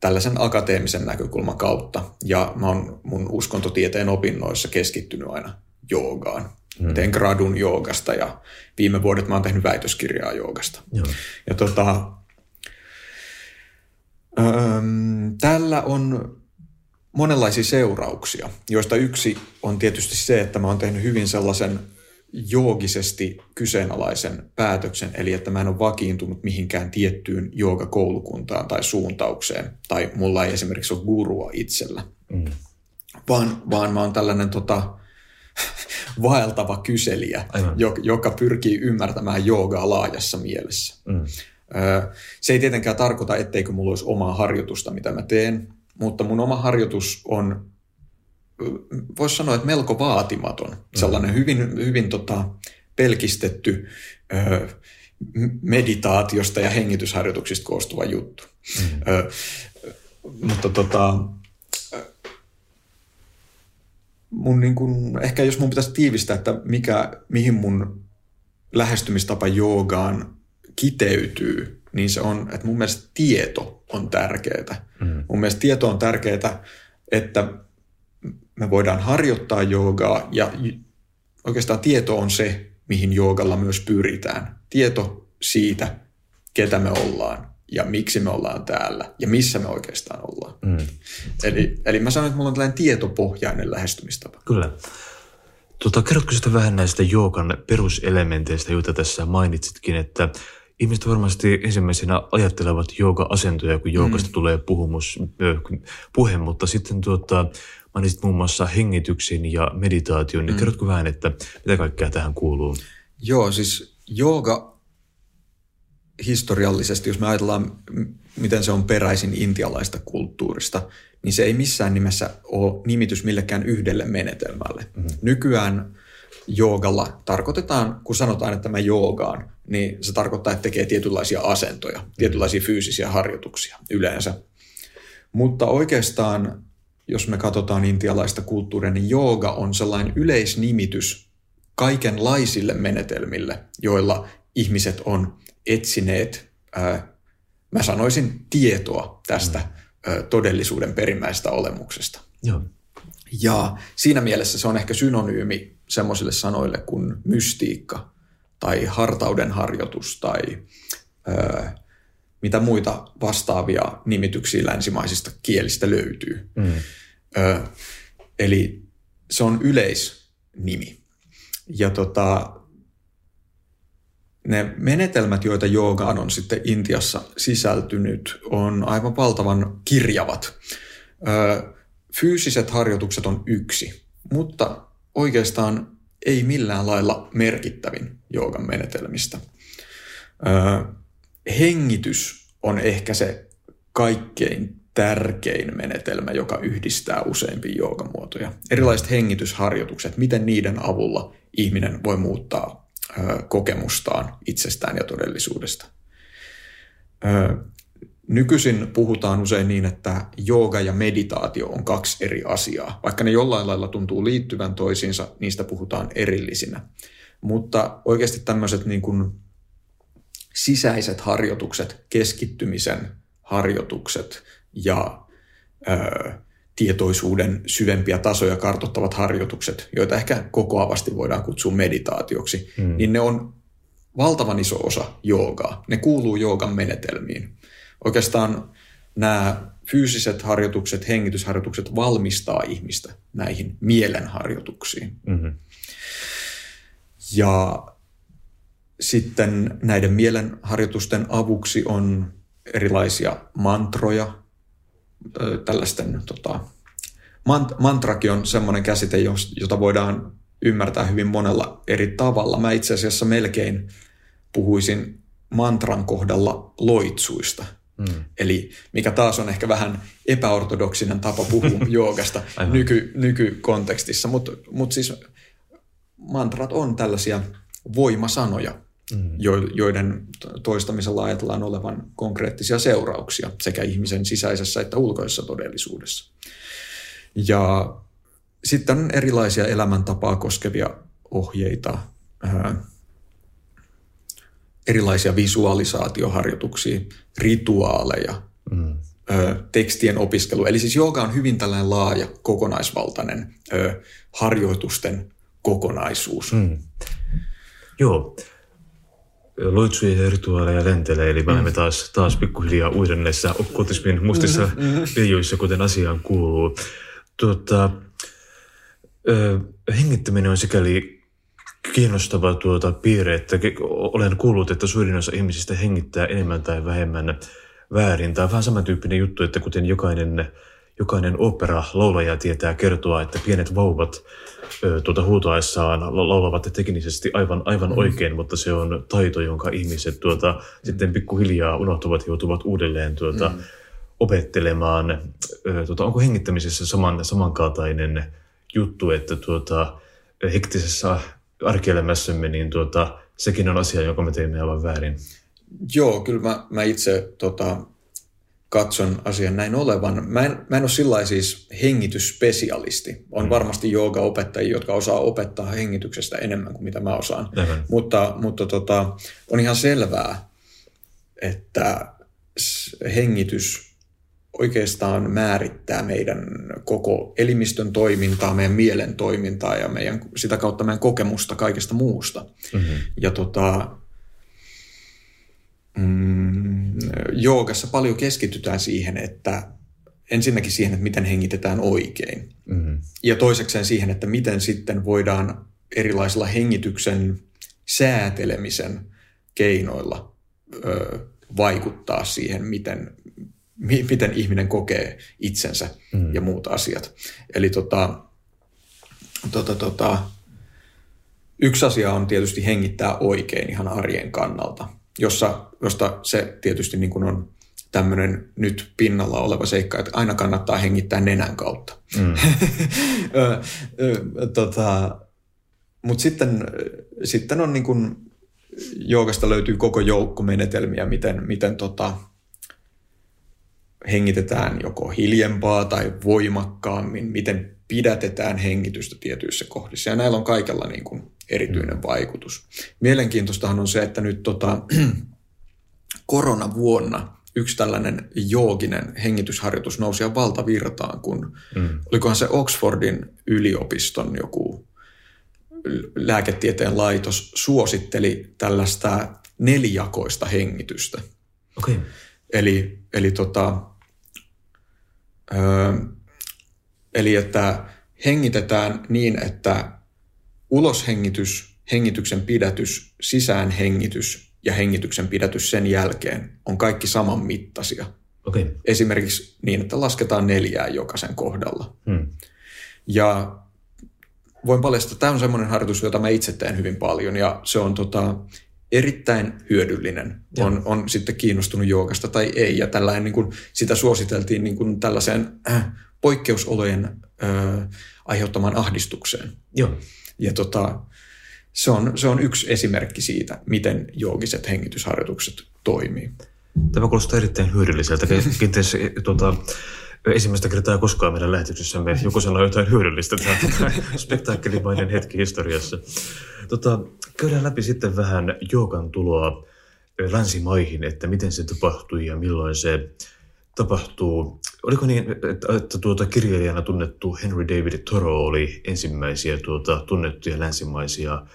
tällaisen akateemisen näkökulman kautta. Ja mä oon mun uskontotieteen opinnoissa keskittynyt aina joogaan. Hmm. Teen gradun joogasta ja viime vuodet mä oon tehnyt väitöskirjaa joogasta. Joo. Ja tota, ähm, tällä on monenlaisia seurauksia, joista yksi on tietysti se, että mä oon tehnyt hyvin sellaisen joogisesti kyseenalaisen päätöksen, eli että mä en ole vakiintunut mihinkään tiettyyn joogakoulukuntaan tai suuntaukseen, tai mulla ei esimerkiksi ole gurua itsellä, mm. vaan, vaan mä oon tällainen tota, [LAUGHS] vaeltava kyselijä, joka, joka pyrkii ymmärtämään joogaa laajassa mielessä. Mm. Se ei tietenkään tarkoita, etteikö mulla olisi omaa harjoitusta, mitä mä teen, mutta mun oma harjoitus on voisi sanoa, että melko vaatimaton. Mm. Sellainen hyvin, hyvin tota, pelkistetty ö, meditaatiosta ja hengitysharjoituksista koostuva juttu. Mm. Ö, mutta tota, mun niin kun, ehkä jos mun pitäisi tiivistää, että mikä, mihin mun lähestymistapa joogaan kiteytyy, niin se on, että mun mielestä tieto on tärkeää. Mm. Mun mielestä tieto on tärkeää, että me voidaan harjoittaa joogaa ja oikeastaan tieto on se, mihin joogalla myös pyritään. Tieto siitä, ketä me ollaan ja miksi me ollaan täällä ja missä me oikeastaan ollaan. Mm. Eli, eli mä sanon, että mulla on tällainen tietopohjainen lähestymistapa. Kyllä. Tota, kerrotko sitä vähän näistä joogan peruselementeistä, joita tässä mainitsitkin, että ihmiset varmasti ensimmäisenä ajattelevat jooga-asentoja, kun joogasta mm. tulee puhumus, puhe, mutta sitten tuota, mainitsit muun muassa hengityksen ja meditaation, niin mm. kerrotko vähän, että mitä kaikkea tähän kuuluu? Joo, siis jooga historiallisesti, jos me ajatellaan, miten se on peräisin intialaista kulttuurista, niin se ei missään nimessä ole nimitys millekään yhdelle menetelmälle. Mm-hmm. Nykyään joogalla tarkoitetaan, kun sanotaan, että mä joogaan, niin se tarkoittaa, että tekee tietynlaisia asentoja, mm-hmm. tietynlaisia fyysisiä harjoituksia yleensä. Mutta oikeastaan, jos me katsotaan intialaista kulttuuria, niin jooga on sellainen yleisnimitys kaikenlaisille menetelmille, joilla ihmiset on etsineet, ää, mä sanoisin, tietoa tästä mm. ää, todellisuuden perimmäisestä olemuksesta. Joo. Ja siinä mielessä se on ehkä synonyymi semmoisille sanoille kuin mystiikka tai hartauden harjoitus tai ää, mitä muita vastaavia nimityksiä länsimaisista kielistä löytyy. Mm. Ö, eli se on yleisnimi. Ja tota, ne menetelmät, joita joogaan on sitten Intiassa sisältynyt, on aivan valtavan kirjavat. Ö, fyysiset harjoitukset on yksi, mutta oikeastaan ei millään lailla merkittävin joogan menetelmistä. Ö, hengitys on ehkä se kaikkein tärkein menetelmä, joka yhdistää useimpia joogamuotoja. Erilaiset hengitysharjoitukset, miten niiden avulla ihminen voi muuttaa kokemustaan itsestään ja todellisuudesta. Nykyisin puhutaan usein niin, että jooga ja meditaatio on kaksi eri asiaa. Vaikka ne jollain lailla tuntuu liittyvän toisiinsa, niistä puhutaan erillisinä. Mutta oikeasti tämmöiset niin kuin sisäiset harjoitukset, keskittymisen harjoitukset ja ö, tietoisuuden syvempiä tasoja kartoittavat harjoitukset, joita ehkä kokoavasti voidaan kutsua meditaatioksi, mm. niin ne on valtavan iso osa joogaa. Ne kuuluu joogan menetelmiin. Oikeastaan nämä fyysiset harjoitukset, hengitysharjoitukset valmistaa ihmistä näihin mielenharjoituksiin. Mm-hmm. Ja sitten näiden mielenharjoitusten avuksi on erilaisia mantroja, tällaisten, tota, mant- mantrakin on semmoinen käsite, jota voidaan ymmärtää hyvin monella eri tavalla. Mä itse asiassa melkein puhuisin mantran kohdalla loitsuista. Mm. Eli mikä taas on ehkä vähän epäortodoksinen tapa puhua [LAUGHS] joogasta nyky, nykykontekstissa, mutta mut siis mantrat on tällaisia voimasanoja, mm. joiden toistamisella ajatellaan olevan konkreettisia seurauksia sekä ihmisen sisäisessä että ulkoisessa todellisuudessa. Ja sitten on erilaisia elämäntapaa koskevia ohjeita, ää, erilaisia visualisaatioharjoituksia, rituaaleja, mm. ö, tekstien opiskelu. Eli siis jooga on hyvin tällainen laaja, kokonaisvaltainen ö, harjoitusten kokonaisuus. Mm. Joo loitsuja ja rituaaleja lentelee, eli me olemme mm. taas, taas pikkuhiljaa uiden näissä okkultismin mustissa viljoissa, kuten asiaan kuuluu. Tuota, ö, hengittäminen on sikäli kiinnostava tuota piirre, että olen kuullut, että suurin osa ihmisistä hengittää enemmän tai vähemmän väärin. Tämä on vähän samantyyppinen juttu, että kuten jokainen, jokainen opera laulaja tietää kertoa, että pienet vauvat tuota huutoaessaan laulavat teknisesti aivan, aivan mm. oikein, mutta se on taito, jonka ihmiset tuota, mm. sitten pikkuhiljaa unohtuvat ja joutuvat uudelleen tuota, mm. opettelemaan. Tuota, onko hengittämisessä saman, samankaltainen juttu, että tuota, hektisessä arkielämässämme niin tuota, sekin on asia, jonka me teemme aivan väärin? Joo, kyllä mä, mä itse tota, katson asian näin olevan. Mä en, mä en ole sillä siis hengitysspesialisti. On mm. varmasti joogaopettajia, jotka osaa opettaa hengityksestä enemmän kuin mitä mä osaan. Mm. Mutta, mutta tota, on ihan selvää, että hengitys oikeastaan määrittää meidän koko elimistön toimintaa, meidän mielen toimintaa ja meidän, sitä kautta meidän kokemusta kaikesta muusta. Mm-hmm. Ja tota, mm, joogassa paljon keskitytään siihen, että ensinnäkin siihen, että miten hengitetään oikein. Mm-hmm. Ja toisekseen siihen, että miten sitten voidaan erilaisilla hengityksen säätelemisen keinoilla ö, vaikuttaa siihen, miten, mi, miten ihminen kokee itsensä mm. ja muut asiat. Eli tota, tota, tota, yksi asia on tietysti hengittää oikein ihan arjen kannalta, jossa, josta se tietysti niin kuin on tämmöinen nyt pinnalla oleva seikka, että aina kannattaa hengittää nenän kautta. Mm. [LAUGHS] tota, Mutta sitten, sitten on niin kuin, joogasta löytyy koko joukko menetelmiä, miten, miten tota, hengitetään joko hiljempaa tai voimakkaammin, miten pidätetään hengitystä tietyissä kohdissa. Ja näillä on kaikella niin kuin erityinen mm. vaikutus. Mielenkiintoistahan on se, että nyt tota, [CLEARS THROAT] koronavuonna yksi tällainen jooginen hengitysharjoitus nousi valtavirtaan, kun mm. olikohan se Oxfordin yliopiston joku lääketieteen laitos suositteli tällaista nelijakoista hengitystä. Okay. Eli, eli, tota, ö, eli että hengitetään niin, että uloshengitys, hengityksen pidätys, sisäänhengitys ja hengityksen pidätys sen jälkeen on kaikki saman mittaisia. Okay. Esimerkiksi niin, että lasketaan neljää jokaisen kohdalla. Hmm. Ja voin paljastaa, että tämä on semmoinen harjoitus, jota mä itse teen hyvin paljon ja se on tota, erittäin hyödyllinen. On, on sitten kiinnostunut joogasta tai ei ja tällainen, niin kuin, sitä suositeltiin niin kuin tällaiseen äh, poikkeusolojen äh, aiheuttamaan ahdistukseen. Joo. Ja tota, se, on, se on yksi esimerkki siitä, miten joogiset hengitysharjoitukset toimii. Tämä kuulostaa erittäin hyödylliseltä. [LAUGHS] Kenties tuota, ensimmäistä kertaa koskaan meidän lähetyksessämme joku sanoo jotain hyödyllistä. Tämä [LAUGHS] spektaakkelimainen hetki historiassa. Tota, käydään läpi sitten vähän joogan tuloa länsimaihin, että miten se tapahtui ja milloin se tapahtuu. Oliko niin, että, että tuota kirjailijana tunnettu Henry David Thoreau oli ensimmäisiä tuota, tunnettuja länsimaisia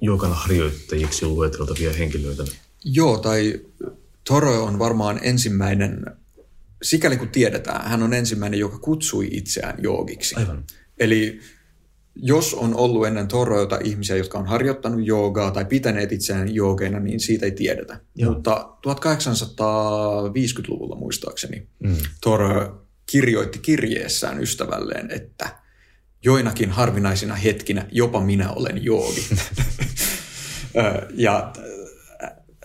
joogan harjoittajiksi lueteltavia henkilöitä? Joo, tai Thoreau on varmaan ensimmäinen sikäli kun tiedetään, hän on ensimmäinen, joka kutsui itseään joogiksi. Aivan. Eli jos on ollut ennen Toroilta ihmisiä, jotka on harjoittanut joogaa tai pitäneet itseään joogeina, niin siitä ei tiedetä. Joo. Mutta 1850-luvulla muistaakseni mm. Toro kirjoitti kirjeessään ystävälleen, että joinakin harvinaisina hetkinä jopa minä olen joogi. [LAUGHS] ja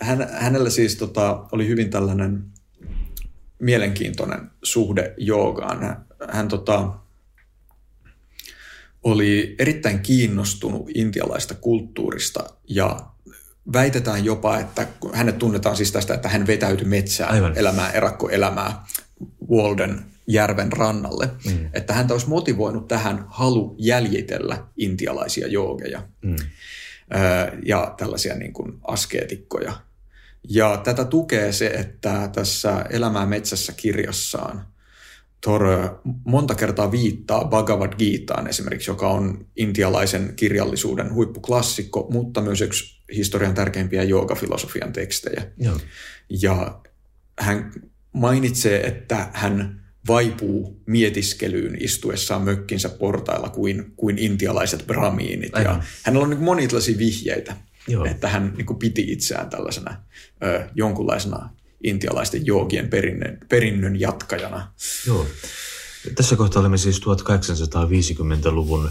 hän, hänellä siis tota, oli hyvin tällainen mielenkiintoinen suhde joogaan. Hän, hän tota, oli erittäin kiinnostunut intialaista kulttuurista ja väitetään jopa, että hänet tunnetaan siis tästä, että hän vetäytyi metsään Aivan. elämään erakkoelämää Walden järven rannalle. Mm. Että häntä olisi motivoinut tähän halu jäljitellä intialaisia joogeja mm. ja tällaisia niin kuin askeetikkoja. Ja tätä tukee se, että tässä Elämää metsässä kirjassaan Thor monta kertaa viittaa Bhagavad Gitaan esimerkiksi, joka on intialaisen kirjallisuuden huippuklassikko, mutta myös yksi historian tärkeimpiä joogafilosofian tekstejä. Joo. Ja hän mainitsee, että hän vaipuu mietiskelyyn istuessaan mökkinsä portailla kuin, kuin intialaiset brahmiinit. Ja hänellä on niin monia tällaisia vihjeitä Joo. että hän niin piti itseään tällaisena ö, jonkunlaisena intialaisten joogien perinnön, perinnön jatkajana. Joo. Tässä kohtaa olemme siis 1850-luvun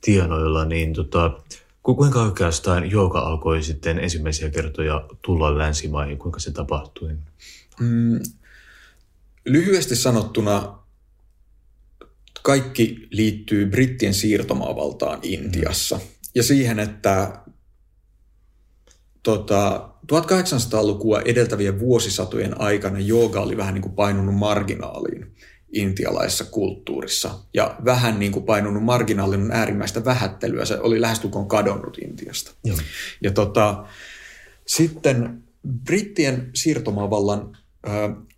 tienoilla, niin tota, kuinka oikeastaan jooga alkoi sitten ensimmäisiä kertoja tulla länsimaihin? Kuinka se tapahtui? Mm, lyhyesti sanottuna kaikki liittyy brittien siirtomaavaltaan Intiassa. Mm. Ja siihen, että tota, 1800-lukua edeltävien vuosisatojen aikana jooga oli vähän niin kuin painunut marginaaliin intialaisessa kulttuurissa. Ja vähän niin kuin painunut marginaalin äärimmäistä vähättelyä. Se oli lähestulkoon kadonnut Intiasta. Joo. Ja tota, sitten brittien siirtomaavallan ö,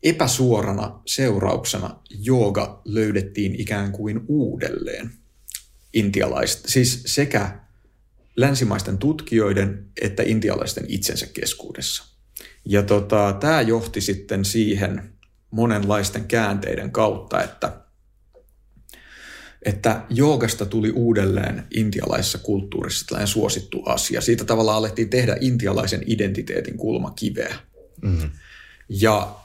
epäsuorana seurauksena jooga löydettiin ikään kuin uudelleen intialaista, siis sekä länsimaisten tutkijoiden että intialaisten itsensä keskuudessa. Ja tota, tämä johti sitten siihen monenlaisten käänteiden kautta, että, että joogasta tuli uudelleen intialaisessa kulttuurissa tällainen suosittu asia. Siitä tavallaan alettiin tehdä intialaisen identiteetin kulmakiveä. Mm-hmm. Ja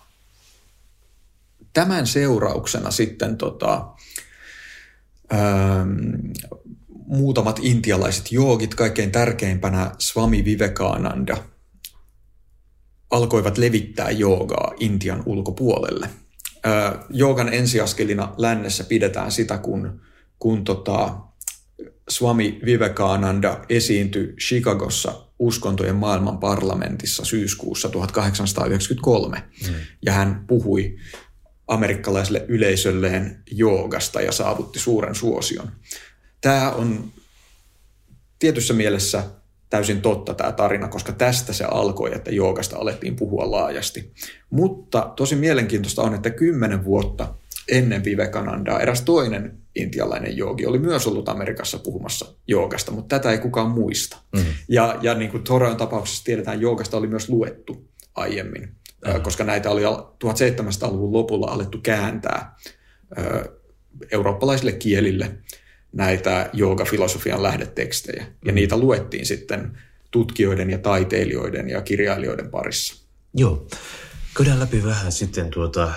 tämän seurauksena sitten tota, ähm, muutamat intialaiset joogit, kaikkein tärkeimpänä Swami Vivekananda, alkoivat levittää joogaa Intian ulkopuolelle. Joogan ensiaskelina lännessä pidetään sitä, kun, kun tota, Swami Vivekananda esiintyi Chicagossa uskontojen maailman parlamentissa syyskuussa 1893. Mm. Ja hän puhui amerikkalaiselle yleisölleen joogasta ja saavutti suuren suosion. Tämä on tietyssä mielessä täysin totta tämä tarina, koska tästä se alkoi, että joogasta alettiin puhua laajasti. Mutta tosi mielenkiintoista on, että kymmenen vuotta ennen Vivekanandaa eräs toinen intialainen joogi oli myös ollut Amerikassa puhumassa joogasta, mutta tätä ei kukaan muista. Mm-hmm. Ja, ja niin kuin Toron tapauksessa tiedetään, joogasta oli myös luettu aiemmin, mm-hmm. koska näitä oli 1700-luvun lopulla alettu kääntää eurooppalaisille kielille näitä joogafilosofian lähdetekstejä. Ja niitä luettiin sitten tutkijoiden ja taiteilijoiden ja kirjailijoiden parissa. Joo. Käydään läpi vähän sitten tuota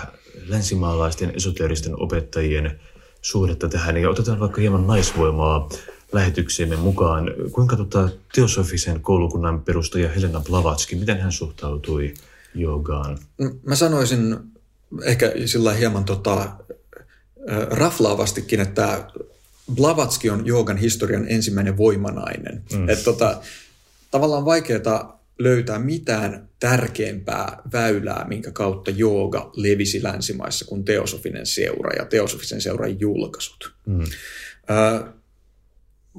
länsimaalaisten esoteeristen opettajien suhdetta tähän ja otetaan vaikka hieman naisvoimaa lähetyksiemme mukaan. Kuinka tota, teosofisen koulukunnan perustaja Helena Blavatsky, miten hän suhtautui joogaan? Mä sanoisin ehkä sillä hieman tota, raflaavastikin, että Blavatsky on joogan historian ensimmäinen voimanainen. Mm. Että tota, tavallaan vaikeaa löytää mitään tärkeämpää väylää, minkä kautta jooga levisi länsimaissa kuin teosofinen seura ja teosofisen seuran julkaisut. Mm.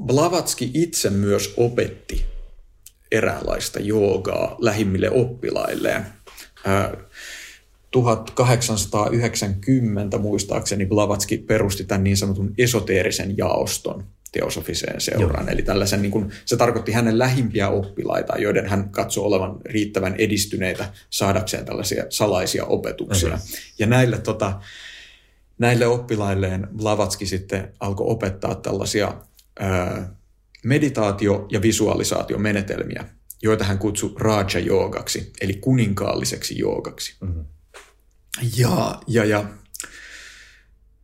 Blavatsky itse myös opetti eräänlaista joogaa lähimmille oppilailleen. 1890 muistaakseni Blavatsky perusti tämän niin sanotun esoteerisen jaoston teosofiseen seuraan. Joo. Eli tällaisen, niin kuin, se tarkoitti hänen lähimpiä oppilaita, joiden hän katsoi olevan riittävän edistyneitä saadakseen tällaisia salaisia opetuksia. Okay. Ja näille, tota, näille oppilailleen Blavatski sitten alkoi opettaa tällaisia ää, meditaatio- ja visualisaatiomenetelmiä, joita hän kutsui Raja-joogaksi, eli kuninkaalliseksi joogaksi. Mm-hmm. Ja, ja, ja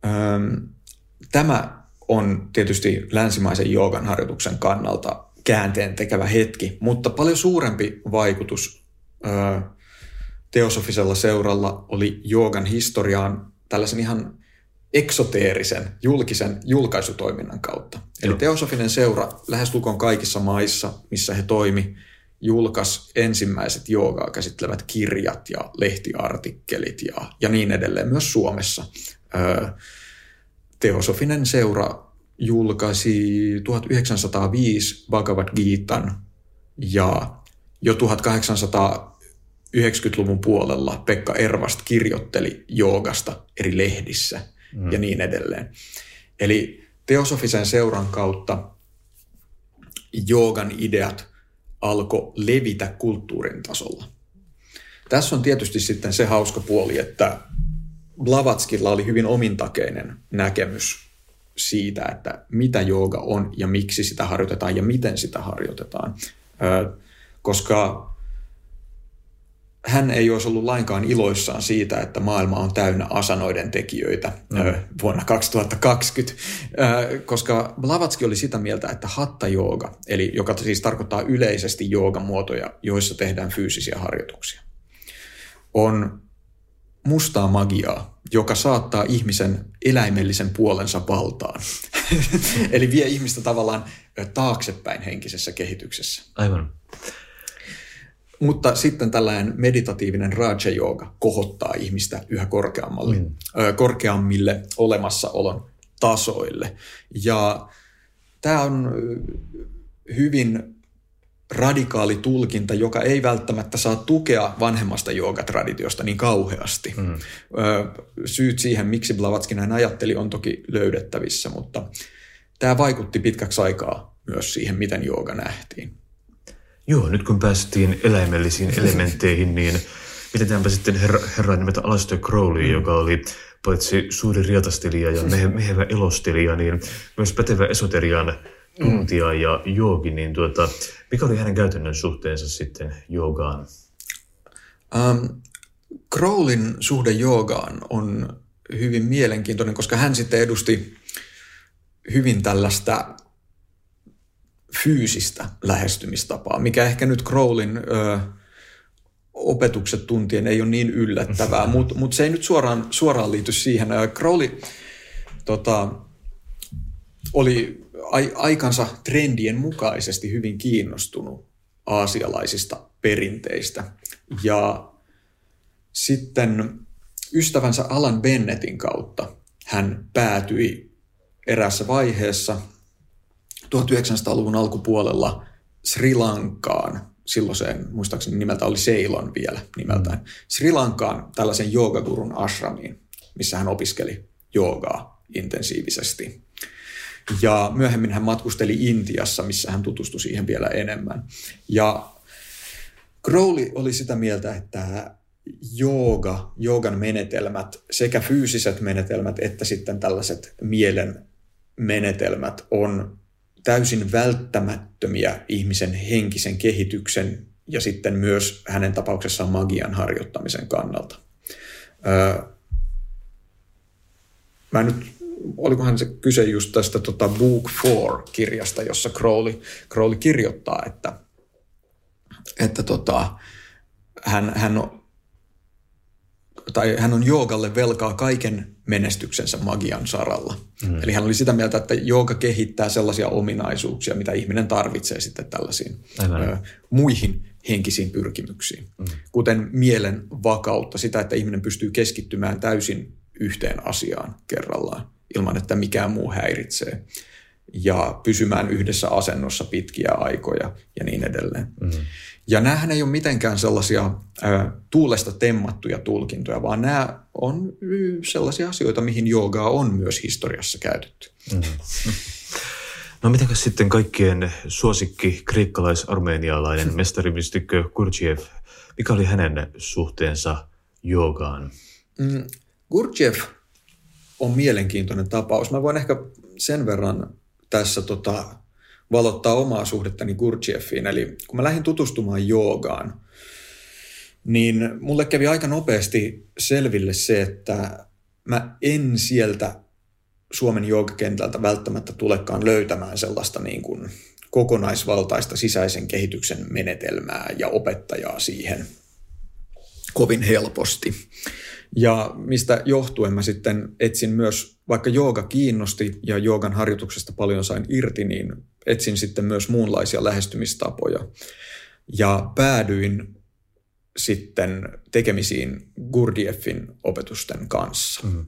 ähm, tämä on tietysti länsimaisen joogan harjoituksen kannalta käänteen tekevä hetki, mutta paljon suurempi vaikutus ö, teosofisella seuralla oli joogan historiaan tällaisen ihan eksoteerisen julkisen julkaisutoiminnan kautta. Joo. Eli teosofinen seura lähestulkoon kaikissa maissa, missä he toimi, julkaisi ensimmäiset joogaa käsittelevät kirjat ja lehtiartikkelit ja, ja niin edelleen myös Suomessa. Teosofinen seura julkaisi 1905 Bhagavad Gitan ja jo 1890-luvun puolella Pekka Ervast kirjoitteli joogasta eri lehdissä mm. ja niin edelleen. Eli teosofisen seuran kautta joogan ideat alkoi levitä kulttuurin tasolla. Tässä on tietysti sitten se hauska puoli, että Blavatskilla oli hyvin omintakeinen näkemys siitä, että mitä jooga on ja miksi sitä harjoitetaan ja miten sitä harjoitetaan. Koska hän ei olisi ollut lainkaan iloissaan siitä, että maailma on täynnä asanoiden tekijöitä mm. vuonna 2020, koska Blavatski oli sitä mieltä, että hatta jooga, eli joka siis tarkoittaa yleisesti joogamuotoja, joissa tehdään fyysisiä harjoituksia, on mustaa magiaa, joka saattaa ihmisen eläimellisen puolensa valtaan. [LAUGHS] Eli vie ihmistä tavallaan taaksepäin henkisessä kehityksessä. Aivan. Mutta sitten tällainen meditatiivinen raja kohottaa ihmistä yhä korkeammalle, mm. korkeammille olemassaolon tasoille. Ja tämä on hyvin radikaali tulkinta, joka ei välttämättä saa tukea vanhemmasta joogatraditiosta niin kauheasti. Mm. Syyt siihen, miksi Blavatsky näin ajatteli, on toki löydettävissä, mutta tämä vaikutti pitkäksi aikaa myös siihen, miten jooga nähtiin. Joo, nyt kun päästiin eläimellisiin [LAUGHS] elementteihin, niin pidetäänpä sitten herra, herra nimeltä Alastair Crowley, mm. joka oli paitsi suuri rietastelija ja [LAUGHS] mehevä elostelija, niin myös pätevä esoterian tuntija mm. ja joogi, niin tuota, mikä oli hänen käytännön suhteensa sitten joogaan? Um, Crowlin suhde joogaan on hyvin mielenkiintoinen, koska hän sitten edusti hyvin tällaista fyysistä lähestymistapaa, mikä ehkä nyt Crowlin ö, opetukset tuntien ei ole niin yllättävää, [LAUGHS] mutta mut se ei nyt suoraan, suoraan liity siihen. Crowley tota, oli ai, aikansa trendien mukaisesti hyvin kiinnostunut aasialaisista perinteistä. Ja sitten ystävänsä Alan Bennettin kautta hän päätyi erässä vaiheessa 1900-luvun alkupuolella Sri Lankaan, silloiseen, muistaakseni nimeltä oli Ceylon vielä nimeltään, mm. Sri Lankaan tällaisen joogagurun ashramiin, missä hän opiskeli joogaa intensiivisesti. Ja myöhemmin hän matkusteli Intiassa, missä hän tutustui siihen vielä enemmän. Ja Crowley oli sitä mieltä, että jooga, joogan menetelmät, sekä fyysiset menetelmät että sitten tällaiset mielen menetelmät on täysin välttämättömiä ihmisen henkisen kehityksen ja sitten myös hänen tapauksessaan magian harjoittamisen kannalta. Öö, mä nyt, olikohan se kyse just tästä tota Book 4-kirjasta, jossa Crowley, Crowley kirjoittaa, että, että tota, hän, hän tai hän on joogalle velkaa kaiken menestyksensä magian saralla. Mm. Eli hän oli sitä mieltä, että jooga kehittää sellaisia ominaisuuksia, mitä ihminen tarvitsee sitten tällaisiin ö, muihin henkisiin pyrkimyksiin. Mm. Kuten mielen vakautta, sitä, että ihminen pystyy keskittymään täysin yhteen asiaan kerrallaan, ilman että mikään muu häiritsee. Ja pysymään yhdessä asennossa pitkiä aikoja ja niin edelleen. Mm. Ja näähän ei ole mitenkään sellaisia ä, tuulesta temmattuja tulkintoja, vaan nämä on sellaisia asioita, mihin joogaa on myös historiassa käytetty. Mm-hmm. [LAUGHS] No mitenkäs sitten kaikkien suosikki kreikkalais-armeenialainen [LAUGHS] mestarimistikkö Gurdjieff, mikä oli hänen suhteensa joogaan? Mm, Gurdjieff on mielenkiintoinen tapaus. Mä voin ehkä sen verran tässä tota, valottaa omaa suhdettani Gurdjieffiin. Eli kun mä lähdin tutustumaan joogaan, niin mulle kävi aika nopeasti selville se, että mä en sieltä Suomen joogakentältä välttämättä tulekaan löytämään sellaista niin kuin kokonaisvaltaista sisäisen kehityksen menetelmää ja opettajaa siihen kovin helposti. Ja mistä johtuen mä sitten etsin myös, vaikka jooga kiinnosti ja joogan harjoituksesta paljon sain irti, niin etsin sitten myös muunlaisia lähestymistapoja. Ja päädyin sitten tekemisiin Gurdieffin opetusten kanssa. Mm.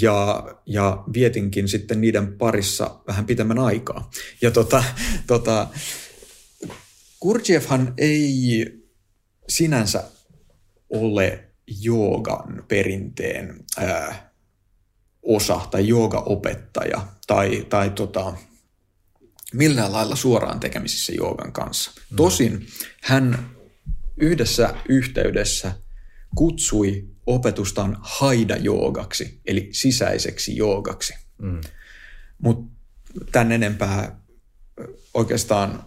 Ja, ja vietinkin sitten niiden parissa vähän pitemmän aikaa. Ja tota, [LAUGHS] tota, Gurdjieffhan ei sinänsä ole joogan perinteen ää, osa tai joogaopettaja tai, tai tota, millään lailla suoraan tekemisissä joogan kanssa. Mm. Tosin hän yhdessä yhteydessä kutsui opetustaan haida-joogaksi, eli sisäiseksi joogaksi. Mm. Mutta tämän enempää oikeastaan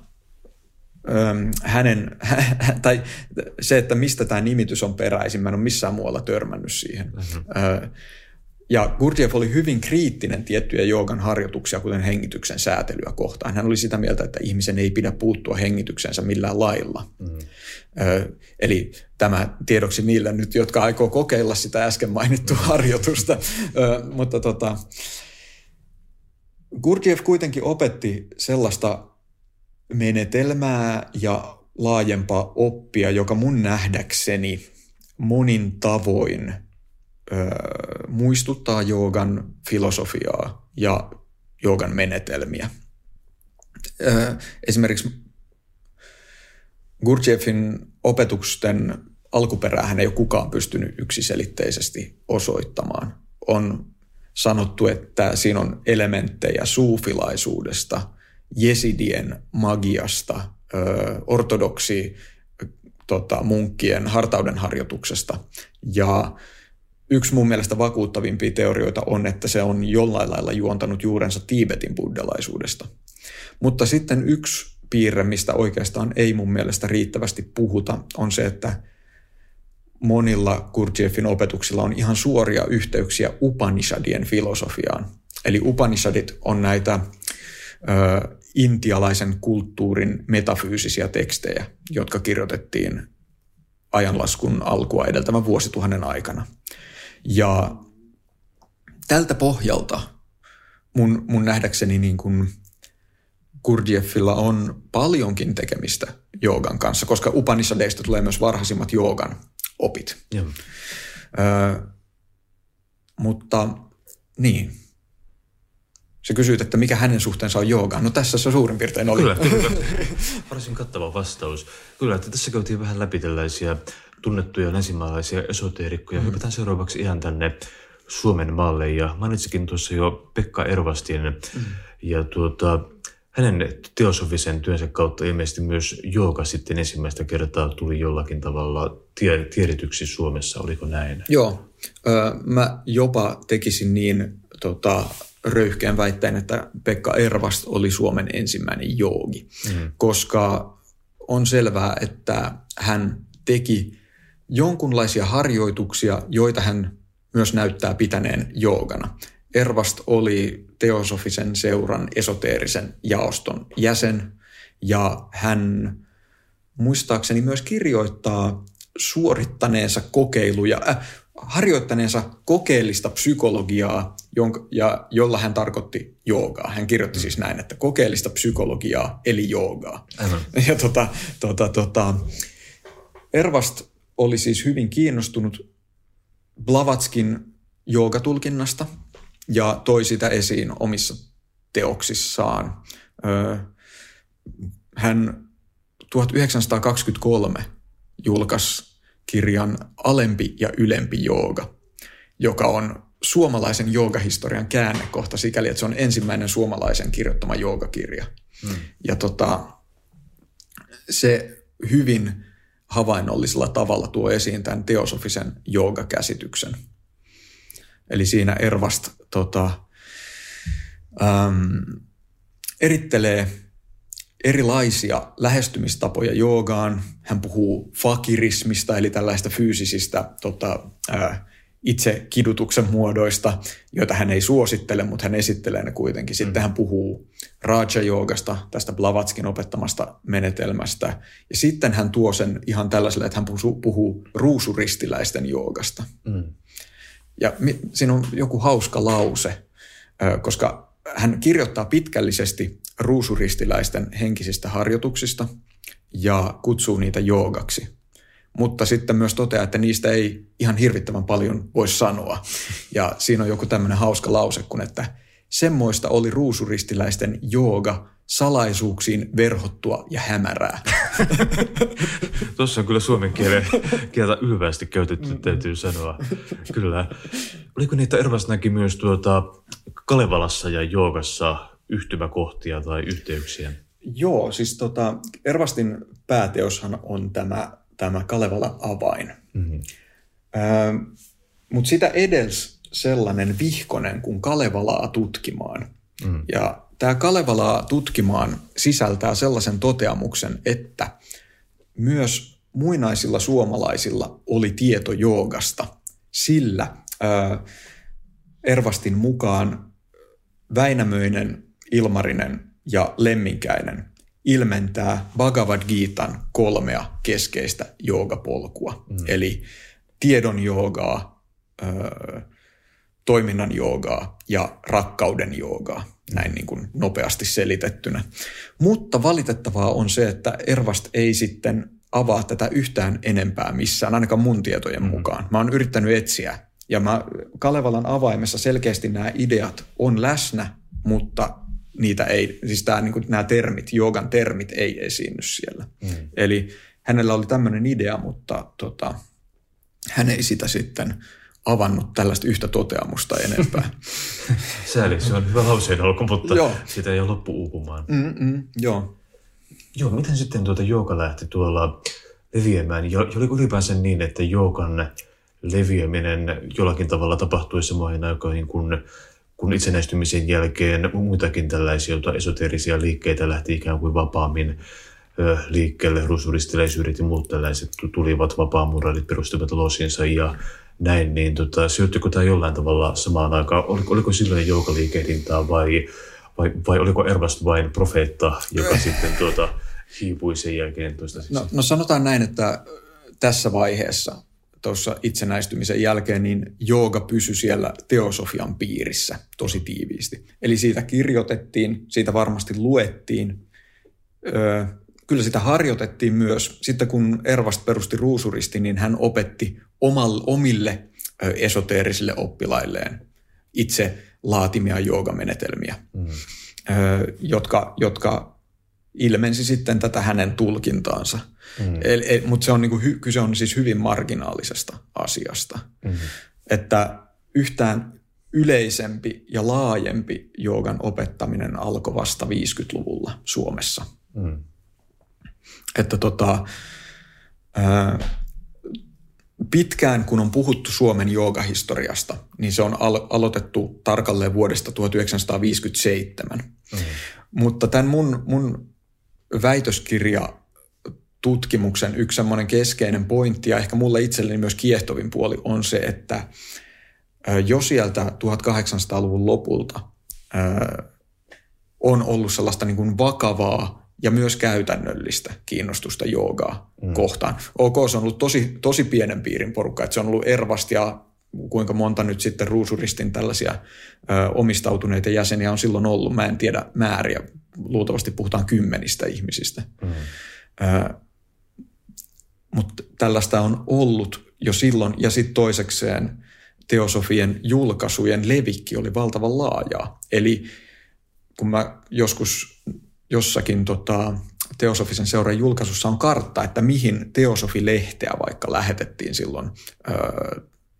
hänen, [LAUGHS] tai se, että mistä tämä nimitys on peräisin, mä en ole missään muualla törmännyt siihen. Mm-hmm. Ja Gurdjieff oli hyvin kriittinen tiettyjä joogan harjoituksia, kuten hengityksen säätelyä kohtaan. Hän oli sitä mieltä, että ihmisen ei pidä puuttua hengityksensä millään lailla. Mm. Ö, eli tämä tiedoksi niille nyt, jotka aikoo kokeilla sitä äsken mainittua [LAUGHS] harjoitusta. Ö, mutta tota, Gurdjieff kuitenkin opetti sellaista menetelmää ja laajempaa oppia, joka mun nähdäkseni monin tavoin – muistuttaa joogan filosofiaa ja joogan menetelmiä. esimerkiksi Gurdjieffin opetusten alkuperäähän ei ole kukaan pystynyt yksiselitteisesti osoittamaan. On sanottu, että siinä on elementtejä suufilaisuudesta, jesidien magiasta, ortodoksi tota, munkkien hartauden harjoituksesta ja yksi mun mielestä vakuuttavimpia teorioita on, että se on jollain lailla juontanut juurensa Tiibetin buddhalaisuudesta. Mutta sitten yksi piirre, mistä oikeastaan ei mun mielestä riittävästi puhuta, on se, että monilla Gurdjieffin opetuksilla on ihan suoria yhteyksiä Upanishadien filosofiaan. Eli Upanishadit on näitä ö, intialaisen kulttuurin metafyysisiä tekstejä, jotka kirjoitettiin ajanlaskun alkua edeltävän vuosituhannen aikana. Ja tältä pohjalta mun, mun nähdäkseni niin kuin Gurdjieffilla on paljonkin tekemistä joogan kanssa, koska Upanishadeista tulee myös varhaisimmat joogan opit. Joo. Ö, mutta niin, se kysyit, että mikä hänen suhteensa on joogaan. No tässä se suurin piirtein oli. Kyllä, kyllä. [LAUGHS] varsin kattava vastaus. Kyllä, että tässä käytiin vähän läpi tällaisia tunnettuja länsimaalaisia esoteerikkoja. Mm. Hypätään seuraavaksi ihan tänne Suomen maalle ja mainitsikin tuossa jo Pekka Ervastin mm. ja tuota, hänen teosofisen työnsä kautta ilmeisesti myös jooga sitten ensimmäistä kertaa tuli jollakin tavalla tie, tiedetyksi Suomessa, oliko näin? Joo, öö, mä jopa tekisin niin tota, röyhkeän väitteen, että Pekka Ervast oli Suomen ensimmäinen joogi, mm. koska on selvää, että hän teki jonkunlaisia harjoituksia, joita hän myös näyttää pitäneen joogana. Ervast oli teosofisen seuran esoteerisen jaoston jäsen ja hän muistaakseni myös kirjoittaa suorittaneensa kokeiluja, äh, harjoittaneensa kokeellista psykologiaa, jonka, ja, jolla hän tarkoitti joogaa. Hän kirjoitti siis näin, että kokeellista psykologiaa eli joogaa. Aivan. Ja tota, tota, tota, Ervast oli siis hyvin kiinnostunut Blavatskin joogatulkinnasta ja toi sitä esiin omissa teoksissaan. Hän 1923 julkaisi kirjan Alempi ja ylempi jooga, joka on suomalaisen joogahistorian käännekohta sikäli, että se on ensimmäinen suomalaisen kirjoittama joogakirja. Hmm. Ja tota, se hyvin havainnollisella tavalla tuo esiin tämän teosofisen joogakäsityksen. Eli siinä Ervast tota, äm, erittelee erilaisia lähestymistapoja joogaan. Hän puhuu fakirismista, eli tällaista fyysisistä tota, ää, itse kidutuksen muodoista, joita hän ei suosittele, mutta hän esittelee ne kuitenkin. Sitten mm. hän puhuu Raja-joogasta, tästä Blavatskin opettamasta menetelmästä. Ja sitten hän tuo sen ihan tällaiselle, että hän puhuu, puhuu ruusuristiläisten joogasta. Mm. Ja siinä on joku hauska lause, koska hän kirjoittaa pitkällisesti ruusuristiläisten henkisistä harjoituksista ja kutsuu niitä joogaksi. Mutta sitten myös toteaa, että niistä ei ihan hirvittävän paljon voi sanoa. Ja siinä on joku tämmöinen hauska lause, kun että semmoista oli ruusuristiläisten jooga salaisuuksiin verhottua ja hämärää. [LAUGHS] Tuossa on kyllä suomen kielen kieltä ylvästi käytetty, täytyy sanoa. Kyllä. Oliko niitä Ervasnäki myös tuota Kalevalassa ja joogassa yhtymäkohtia tai yhteyksiä? Joo, siis tota, Ervastin pääteoshan on tämä, tämä Kalevalan avain. Mm-hmm. Öö, Mutta sitä edelsi sellainen vihkonen kuin Kalevalaa tutkimaan. Mm. Ja tämä Kalevalaa tutkimaan sisältää sellaisen toteamuksen, että myös muinaisilla suomalaisilla oli tieto joogasta, sillä ää, Ervastin mukaan Väinämöinen, Ilmarinen ja Lemminkäinen ilmentää Bhagavad Gitan kolmea keskeistä joogapolkua. Mm. Eli tiedon joogaa, öö, toiminnan joogaa ja rakkauden joogaa, näin niin kuin nopeasti selitettynä. Mutta valitettavaa on se, että Ervast ei sitten avaa tätä yhtään enempää missään, ainakaan mun tietojen mm. mukaan. Mä oon yrittänyt etsiä ja mä, Kalevalan avaimessa selkeästi nämä ideat on läsnä, mutta niitä ei, siis tämä, niin kuin, nämä termit, joogan termit ei esiinny siellä. Mm. Eli hänellä oli tämmöinen idea, mutta tota, hän ei sitä sitten avannut tällaista yhtä toteamusta enempää. [LAUGHS] Sääli, se on hyvä lauseen alku, mutta joo. sitä ei ole loppu uupumaan. Mm-mm, joo. Joo, miten sitten tuota jooga lähti tuolla leviämään? Ja oliko ylipäänsä niin, että joogan leviäminen jollakin tavalla tapahtui samoihin aikoihin, kun, kun itsenäistymisen jälkeen muitakin tällaisia esoterisia liikkeitä lähti ikään kuin vapaammin liikkeelle, rusuristiläisyydet ja muut tällaiset tulivat, vapaamuralit perustivat losinsa ja näin, niin tota, sijoittiko tämä jollain tavalla samaan aikaan? Oliko, oliko silloin joukaliikehdintää vai, vai, vai oliko Ervast vain profeetta, joka [LAUGHS] sitten tuota, hiipui sen jälkeen toista no, no sanotaan näin, että tässä vaiheessa tuossa itsenäistymisen jälkeen, niin jooga pysyi siellä teosofian piirissä tosi tiiviisti. Eli siitä kirjoitettiin, siitä varmasti luettiin, öö, kyllä sitä harjoitettiin myös. Sitten kun Ervast perusti ruusuristi, niin hän opetti omal, omille esoteerisille oppilailleen itse laatimia joogamenetelmiä, mm. jotka, jotka ilmensi sitten tätä hänen tulkintaansa. Mm. Mutta se on niinku, kyse on siis hyvin marginaalisesta asiasta. Mm. Että yhtään yleisempi ja laajempi joogan opettaminen alkoi vasta 50-luvulla Suomessa. Mm. Että tota, ää, pitkään kun on puhuttu Suomen joogahistoriasta, niin se on al- aloitettu tarkalleen vuodesta 1957. Mm. Mutta tämän mun, mun väitöskirja tutkimuksen yksi semmoinen keskeinen pointti ja ehkä mulle itselleni myös kiehtovin puoli on se, että jo sieltä 1800-luvun lopulta on ollut sellaista niin kuin vakavaa ja myös käytännöllistä kiinnostusta joogaa mm. kohtaan. OK, se on ollut tosi, tosi pienen piirin porukka, että se on ollut Ervast ja kuinka monta nyt sitten Ruusuristin tällaisia ö, omistautuneita jäseniä on silloin ollut. Mä en tiedä määriä, luultavasti puhutaan kymmenistä ihmisistä. Mm. Ö, mutta tällaista on ollut jo silloin ja sitten toisekseen teosofien julkaisujen levikki oli valtavan laajaa. Eli kun mä joskus jossakin tota, teosofisen seuran julkaisussa on kartta, että mihin teosofilehteä vaikka lähetettiin silloin ö,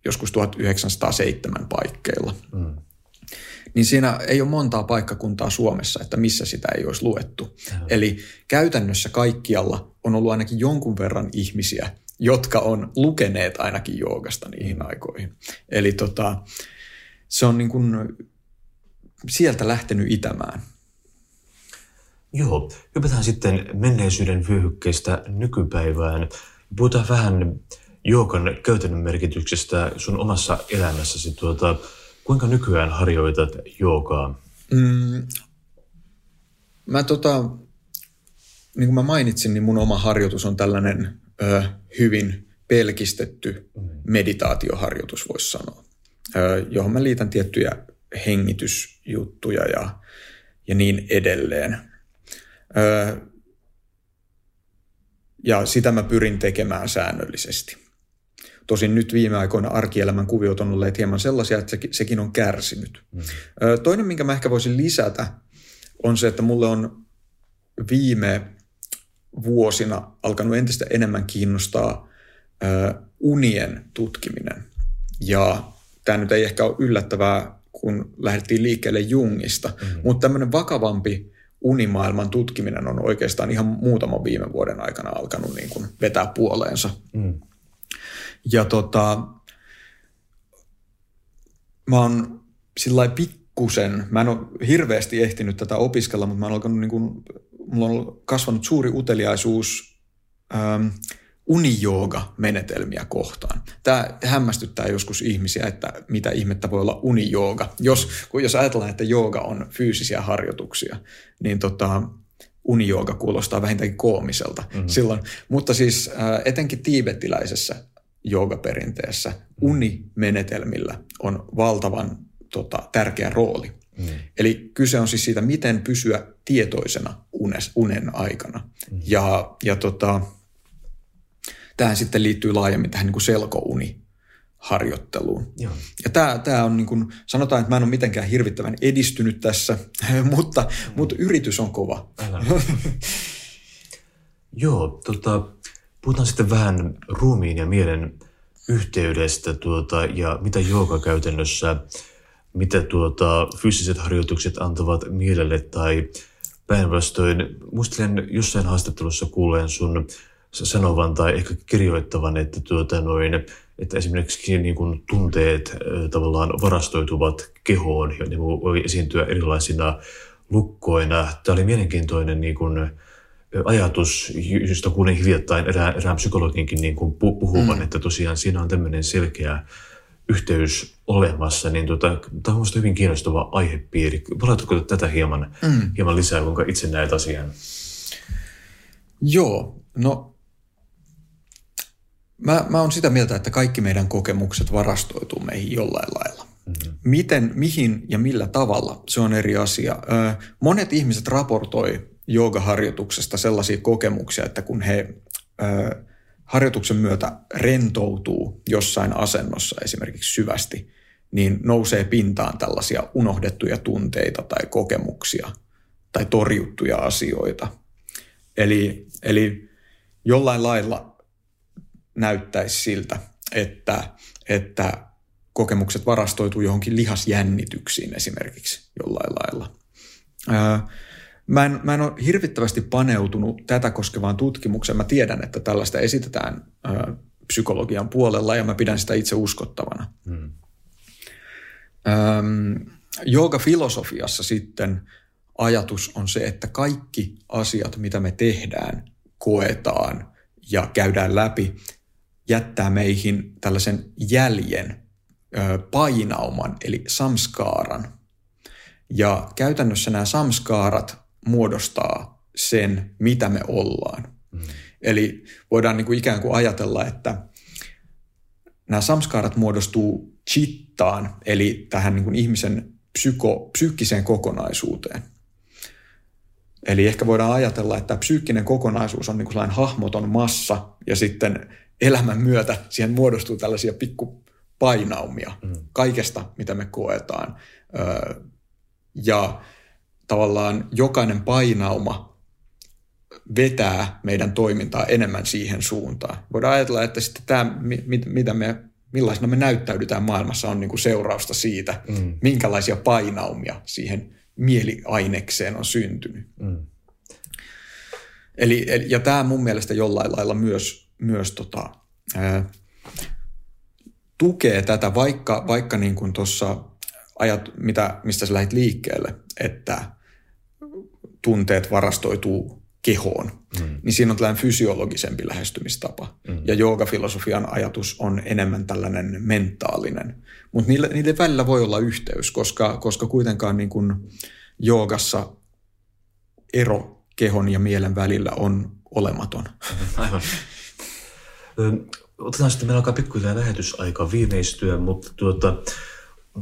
joskus 1907 paikkeilla. Mm. Niin siinä ei ole montaa paikkakuntaa Suomessa, että missä sitä ei olisi luettu. Mm. Eli käytännössä kaikkialla on ollut ainakin jonkun verran ihmisiä, jotka on lukeneet ainakin joogasta niihin mm. aikoihin. Eli tota, se on niin kuin sieltä lähtenyt itämään. Joo, hypätään sitten menneisyyden vyöhykkeestä nykypäivään. Puhutaan vähän joogan käytännön merkityksestä sun omassa elämässäsi. Tuota, kuinka nykyään harjoitat joogaa? Mm, mä tota, niin kuin mä mainitsin, niin mun oma harjoitus on tällainen ö, hyvin pelkistetty mm. meditaatioharjoitus, voisi sanoa, ö, johon mä liitän tiettyjä hengitysjuttuja ja, ja niin edelleen. Ja sitä mä pyrin tekemään säännöllisesti. Tosin nyt viime aikoina arkielämän kuviot on olleet hieman sellaisia, että sekin on kärsinyt. Mm. Toinen, minkä mä ehkä voisin lisätä, on se, että mulle on viime vuosina alkanut entistä enemmän kiinnostaa unien tutkiminen. Ja tämä nyt ei ehkä ole yllättävää, kun lähdettiin liikkeelle Jungista, mm. mutta tämmöinen vakavampi unimaailman tutkiminen on oikeastaan ihan muutaman viime vuoden aikana alkanut niin kuin vetää puoleensa. Mm. Ja tota, mä oon sillä pikkusen, mä en ole hirveästi ehtinyt tätä opiskella, mutta mä oon alkanut niin kuin, mulla on kasvanut suuri uteliaisuus ähm, unijooga-menetelmiä kohtaan. Tämä hämmästyttää joskus ihmisiä, että mitä ihmettä voi olla unijooga. Jos, kun jos ajatellaan, että jooga on fyysisiä harjoituksia, niin tota, unijooga kuulostaa vähintäänkin koomiselta mm-hmm. silloin. Mutta siis äh, etenkin tiibettiläisessä joogaperinteessä unimenetelmillä on valtavan tota, tärkeä rooli. Mm. Eli kyse on siis siitä, miten pysyä tietoisena unes, unen aikana. Mm. Ja, ja tota, tähän sitten liittyy laajemmin tähän niin kuin selkouni harjoitteluun. Joo. Ja tämä, tämä on niin kuin, sanotaan, että mä en ole mitenkään hirvittävän edistynyt tässä, [LAUGHS] mutta, mm. mutta yritys on kova. [LAUGHS] Joo, tota, puhutaan sitten vähän ruumiin ja mielen yhteydestä tuota, ja mitä jooga käytännössä, mitä tuota, fyysiset harjoitukset antavat mielelle tai päinvastoin. Muistelen jossain haastattelussa kuuleen sun sanovan tai ehkä kirjoittavan, että tuota noin, että esimerkiksi niin kuin tunteet tavallaan varastoituvat kehoon ja ne voi esiintyä erilaisina lukkoina. Tämä oli mielenkiintoinen niin kuin, ajatus, josta kuulin hiljattain erään, erään psykologinkin niin kuin puhuvan, mm. että tosiaan siinä on tämmöinen selkeä yhteys olemassa, niin tota, tämä on hyvin kiinnostava aihepiiri. Valaatko tätä hieman, mm. hieman lisää, kuinka itse näet asian? Joo, no mä, mä oon sitä mieltä, että kaikki meidän kokemukset varastoituu meihin jollain lailla. Mm-hmm. Miten, mihin ja millä tavalla, se on eri asia. Monet ihmiset raportoi joogaharjoituksesta sellaisia kokemuksia, että kun he harjoituksen myötä rentoutuu jossain asennossa esimerkiksi syvästi, niin nousee pintaan tällaisia unohdettuja tunteita tai kokemuksia tai torjuttuja asioita. Eli, eli jollain lailla näyttäisi siltä, että, että kokemukset varastoituu johonkin lihasjännityksiin esimerkiksi jollain lailla. Mä en, mä en ole hirvittävästi paneutunut tätä koskevaan tutkimukseen. Mä tiedän, että tällaista esitetään ö, psykologian puolella ja mä pidän sitä itse uskottavana. Hmm. Jooga-filosofiassa sitten ajatus on se, että kaikki asiat, mitä me tehdään, koetaan ja käydään läpi, jättää meihin tällaisen jäljen, painauman, eli samskaaran. Ja käytännössä nämä samskaarat muodostaa sen, mitä me ollaan. Mm. Eli voidaan niin kuin ikään kuin ajatella, että nämä samskaarat muodostuu chittaan, eli tähän niin kuin ihmisen psyko, psyykkiseen kokonaisuuteen. Eli ehkä voidaan ajatella, että psyykkinen kokonaisuus on niin kuin sellainen hahmoton massa, ja sitten elämän myötä siihen muodostuu tällaisia pikkupainaumia mm. kaikesta, mitä me koetaan. Ja tavallaan jokainen painauma vetää meidän toimintaa enemmän siihen suuntaan. Voidaan ajatella, että sitten tämä, mitä me, millaisena me näyttäydytään maailmassa, on niin kuin seurausta siitä, mm. minkälaisia painaumia siihen mieliainekseen on syntynyt. Mm. Eli, ja tämä mun mielestä jollain lailla myös, myös tota, ää, tukee tätä, vaikka, vaikka niin kuin tuossa ajat, mitä, mistä sä lähdit liikkeelle, että tunteet varastoituu kehoon, mm. niin siinä on tällainen fysiologisempi lähestymistapa. Mm. Ja joogafilosofian ajatus on enemmän tällainen mentaalinen. Mutta niille, niille välillä voi olla yhteys, koska, koska kuitenkaan niin kuin joogassa ero kehon ja mielen välillä on olematon. Aivan. [LAUGHS] Otetaan sitten, meillä alkaa pikkuhiljaa lähetysaika viimeistyä, mutta tuota,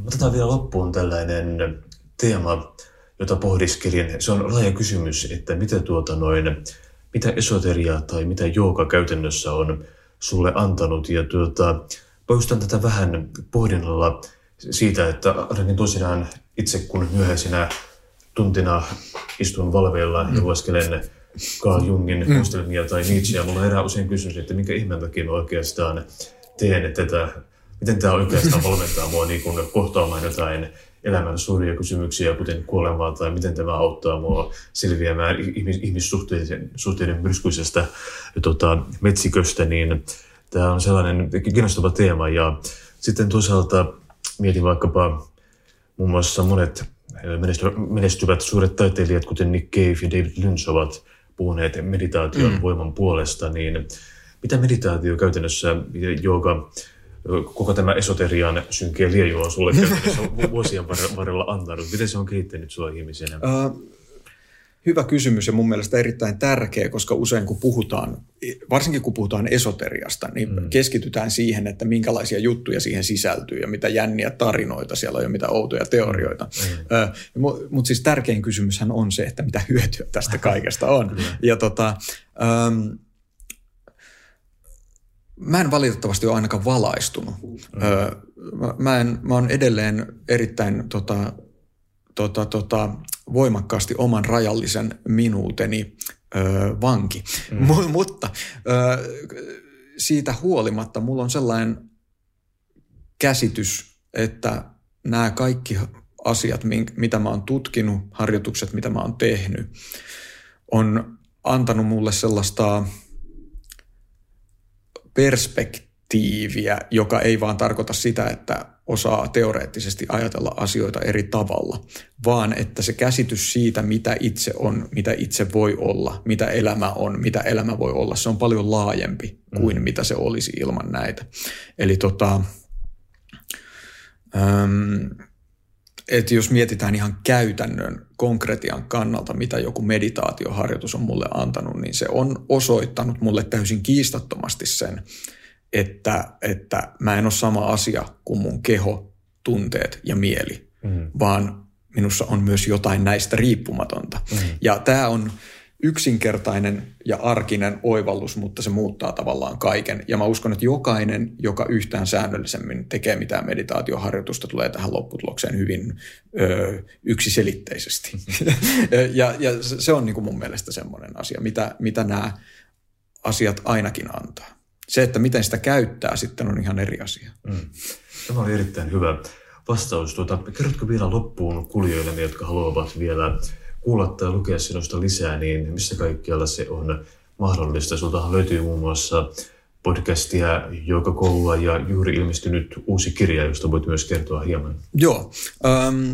otetaan vielä loppuun tällainen teema, jota pohdiskelin. Se on laaja kysymys, että mitä, tuota noin, mitä esoteria tai mitä jooga käytännössä on sulle antanut. Ja tuota, poistan tätä vähän pohdinnalla siitä, että ainakin tosinaan itse kun myöhäisinä tuntina istun valveilla mm. ja lueskelen Carl Jungin mm. muistelmia tai Nietzscheä, mulla herää usein kysymys, että minkä ihmeen takia oikeastaan teen tätä, miten tämä oikeastaan valmentaa mua niin kuin kohtaamaan jotain elämän suuria kysymyksiä, kuten kuolemaa tai miten tämä auttaa mua selviämään ihmis- ihmissuhteiden suhteiden myrskyisestä tota, metsiköstä, niin tämä on sellainen kiinnostava teema. Ja sitten toisaalta mietin vaikkapa muun muassa monet menestyvät suuret taiteilijat, kuten Nick Cave ja David Lynch, ovat puhuneet meditaation mm. voiman puolesta, niin mitä meditaatio käytännössä, jooga, koko tämä esoterian synkeä lieju on sulle [LAUGHS] vuosien varrella antanut? Miten se on kehittänyt sinua ihmisenä? Uh, hyvä kysymys ja mun mielestä erittäin tärkeä, koska usein kun puhutaan, varsinkin kun puhutaan esoteriasta, niin mm. keskitytään siihen, että minkälaisia juttuja siihen sisältyy ja mitä jänniä tarinoita siellä on ja mitä outoja teorioita. Mm. Mutta siis tärkein kysymyshän on se, että mitä hyötyä tästä [LAUGHS] kaikesta on. ja tota, um, Mä en valitettavasti ole ainakaan valaistunut. Mm. Öö, mä, mä, en, mä oon edelleen erittäin tota, tota, tota, voimakkaasti oman rajallisen minuuteni öö, vanki. Mm. M- mutta öö, siitä huolimatta mulla on sellainen käsitys, että nämä kaikki asiat, mitä mä oon tutkinut, harjoitukset, mitä mä oon tehnyt, on antanut mulle sellaista – perspekt- tiiviä, joka ei vaan tarkoita sitä, että osaa teoreettisesti ajatella asioita eri tavalla, vaan että se käsitys siitä, mitä itse on, mitä itse voi olla, mitä elämä on, mitä elämä voi olla, se on paljon laajempi kuin mm. mitä se olisi ilman näitä. Eli tota, äm, että jos mietitään ihan käytännön konkretian kannalta, mitä joku meditaatioharjoitus on mulle antanut, niin se on osoittanut mulle täysin kiistattomasti sen, että, että mä en ole sama asia kuin mun keho, tunteet ja mieli, mm. vaan minussa on myös jotain näistä riippumatonta. Mm. Ja tämä on yksinkertainen ja arkinen oivallus, mutta se muuttaa tavallaan kaiken. Ja mä uskon, että jokainen, joka yhtään säännöllisemmin tekee mitään meditaatioharjoitusta, tulee tähän lopputulokseen hyvin ö, yksiselitteisesti. [LAUGHS] ja, ja se on niin kuin mun mielestä semmoinen asia, mitä, mitä nämä asiat ainakin antaa. Se, että miten sitä käyttää sitten on ihan eri asia. Mm. Tämä oli erittäin hyvä vastaus. Tuota, kerrotko vielä loppuun kuulijoille, jotka haluavat vielä kuulla tai lukea sinusta lisää, niin missä kaikkialla se on mahdollista? Sultahan löytyy muun muassa podcastia, joka koulua ja juuri ilmestynyt uusi kirja, josta voit myös kertoa hieman. Joo. Ähm,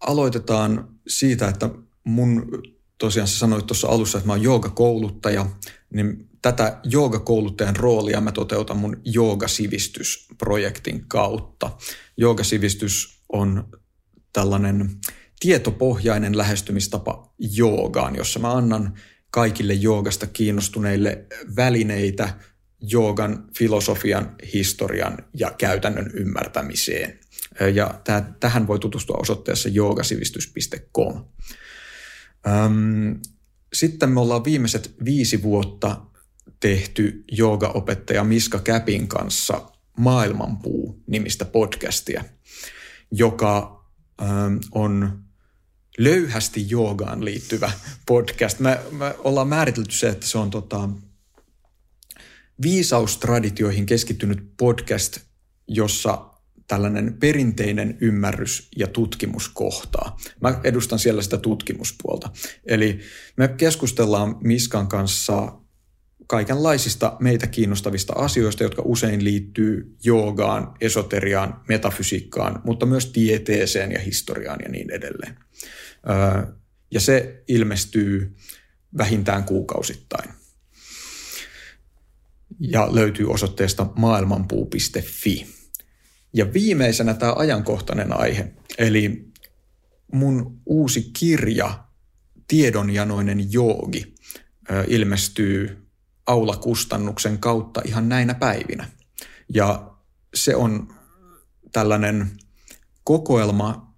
aloitetaan siitä, että mun tosiaan sä sanoit tuossa alussa, että mä oon joogakouluttaja, niin tätä joogakouluttajan roolia mä toteutan mun joogasivistysprojektin kautta. Joogasivistys on tällainen tietopohjainen lähestymistapa joogaan, jossa mä annan kaikille joogasta kiinnostuneille välineitä joogan filosofian, historian ja käytännön ymmärtämiseen. Ja tähän voi tutustua osoitteessa joogasivistys.com. Sitten me ollaan viimeiset viisi vuotta tehty joogaopettaja Miska Käpin kanssa Maailmanpuu-nimistä podcastia, joka on löyhästi joogaan liittyvä podcast. Me, me ollaan määritelty se, että se on tota, viisaustraditioihin keskittynyt podcast, jossa tällainen perinteinen ymmärrys ja tutkimus kohtaa. Mä edustan siellä sitä tutkimuspuolta. Eli me keskustellaan Miskan kanssa kaikenlaisista meitä kiinnostavista asioista, jotka usein liittyy joogaan, esoteriaan, metafysiikkaan, mutta myös tieteeseen ja historiaan ja niin edelleen. Ja se ilmestyy vähintään kuukausittain. Ja löytyy osoitteesta maailmanpuu.fi. Ja viimeisenä tämä ajankohtainen aihe, eli mun uusi kirja Tiedonjanoinen joogi ilmestyy aulakustannuksen kautta ihan näinä päivinä. Ja se on tällainen kokoelma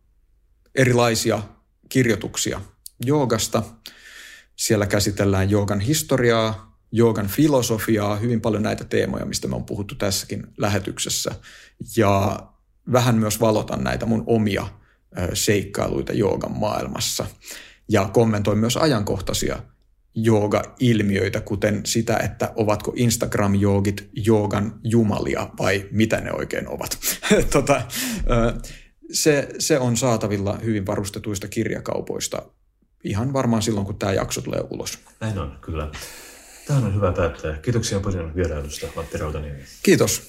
erilaisia kirjoituksia joogasta. Siellä käsitellään joogan historiaa, joogan filosofiaa, hyvin paljon näitä teemoja, mistä me on puhuttu tässäkin lähetyksessä. Ja vähän myös valotan näitä mun omia seikkailuita joogan maailmassa. Ja kommentoin myös ajankohtaisia jooga-ilmiöitä, kuten sitä, että ovatko Instagram-joogit joogan jumalia vai mitä ne oikein ovat. [LAUGHS] tota, se, se on saatavilla hyvin varustetuista kirjakaupoista ihan varmaan silloin, kun tämä jakso tulee ulos. Näin on, kyllä. Tämä on hyvä päättää. Kiitoksia paljon vierailusta, Matti Rautaniemi. Kiitos.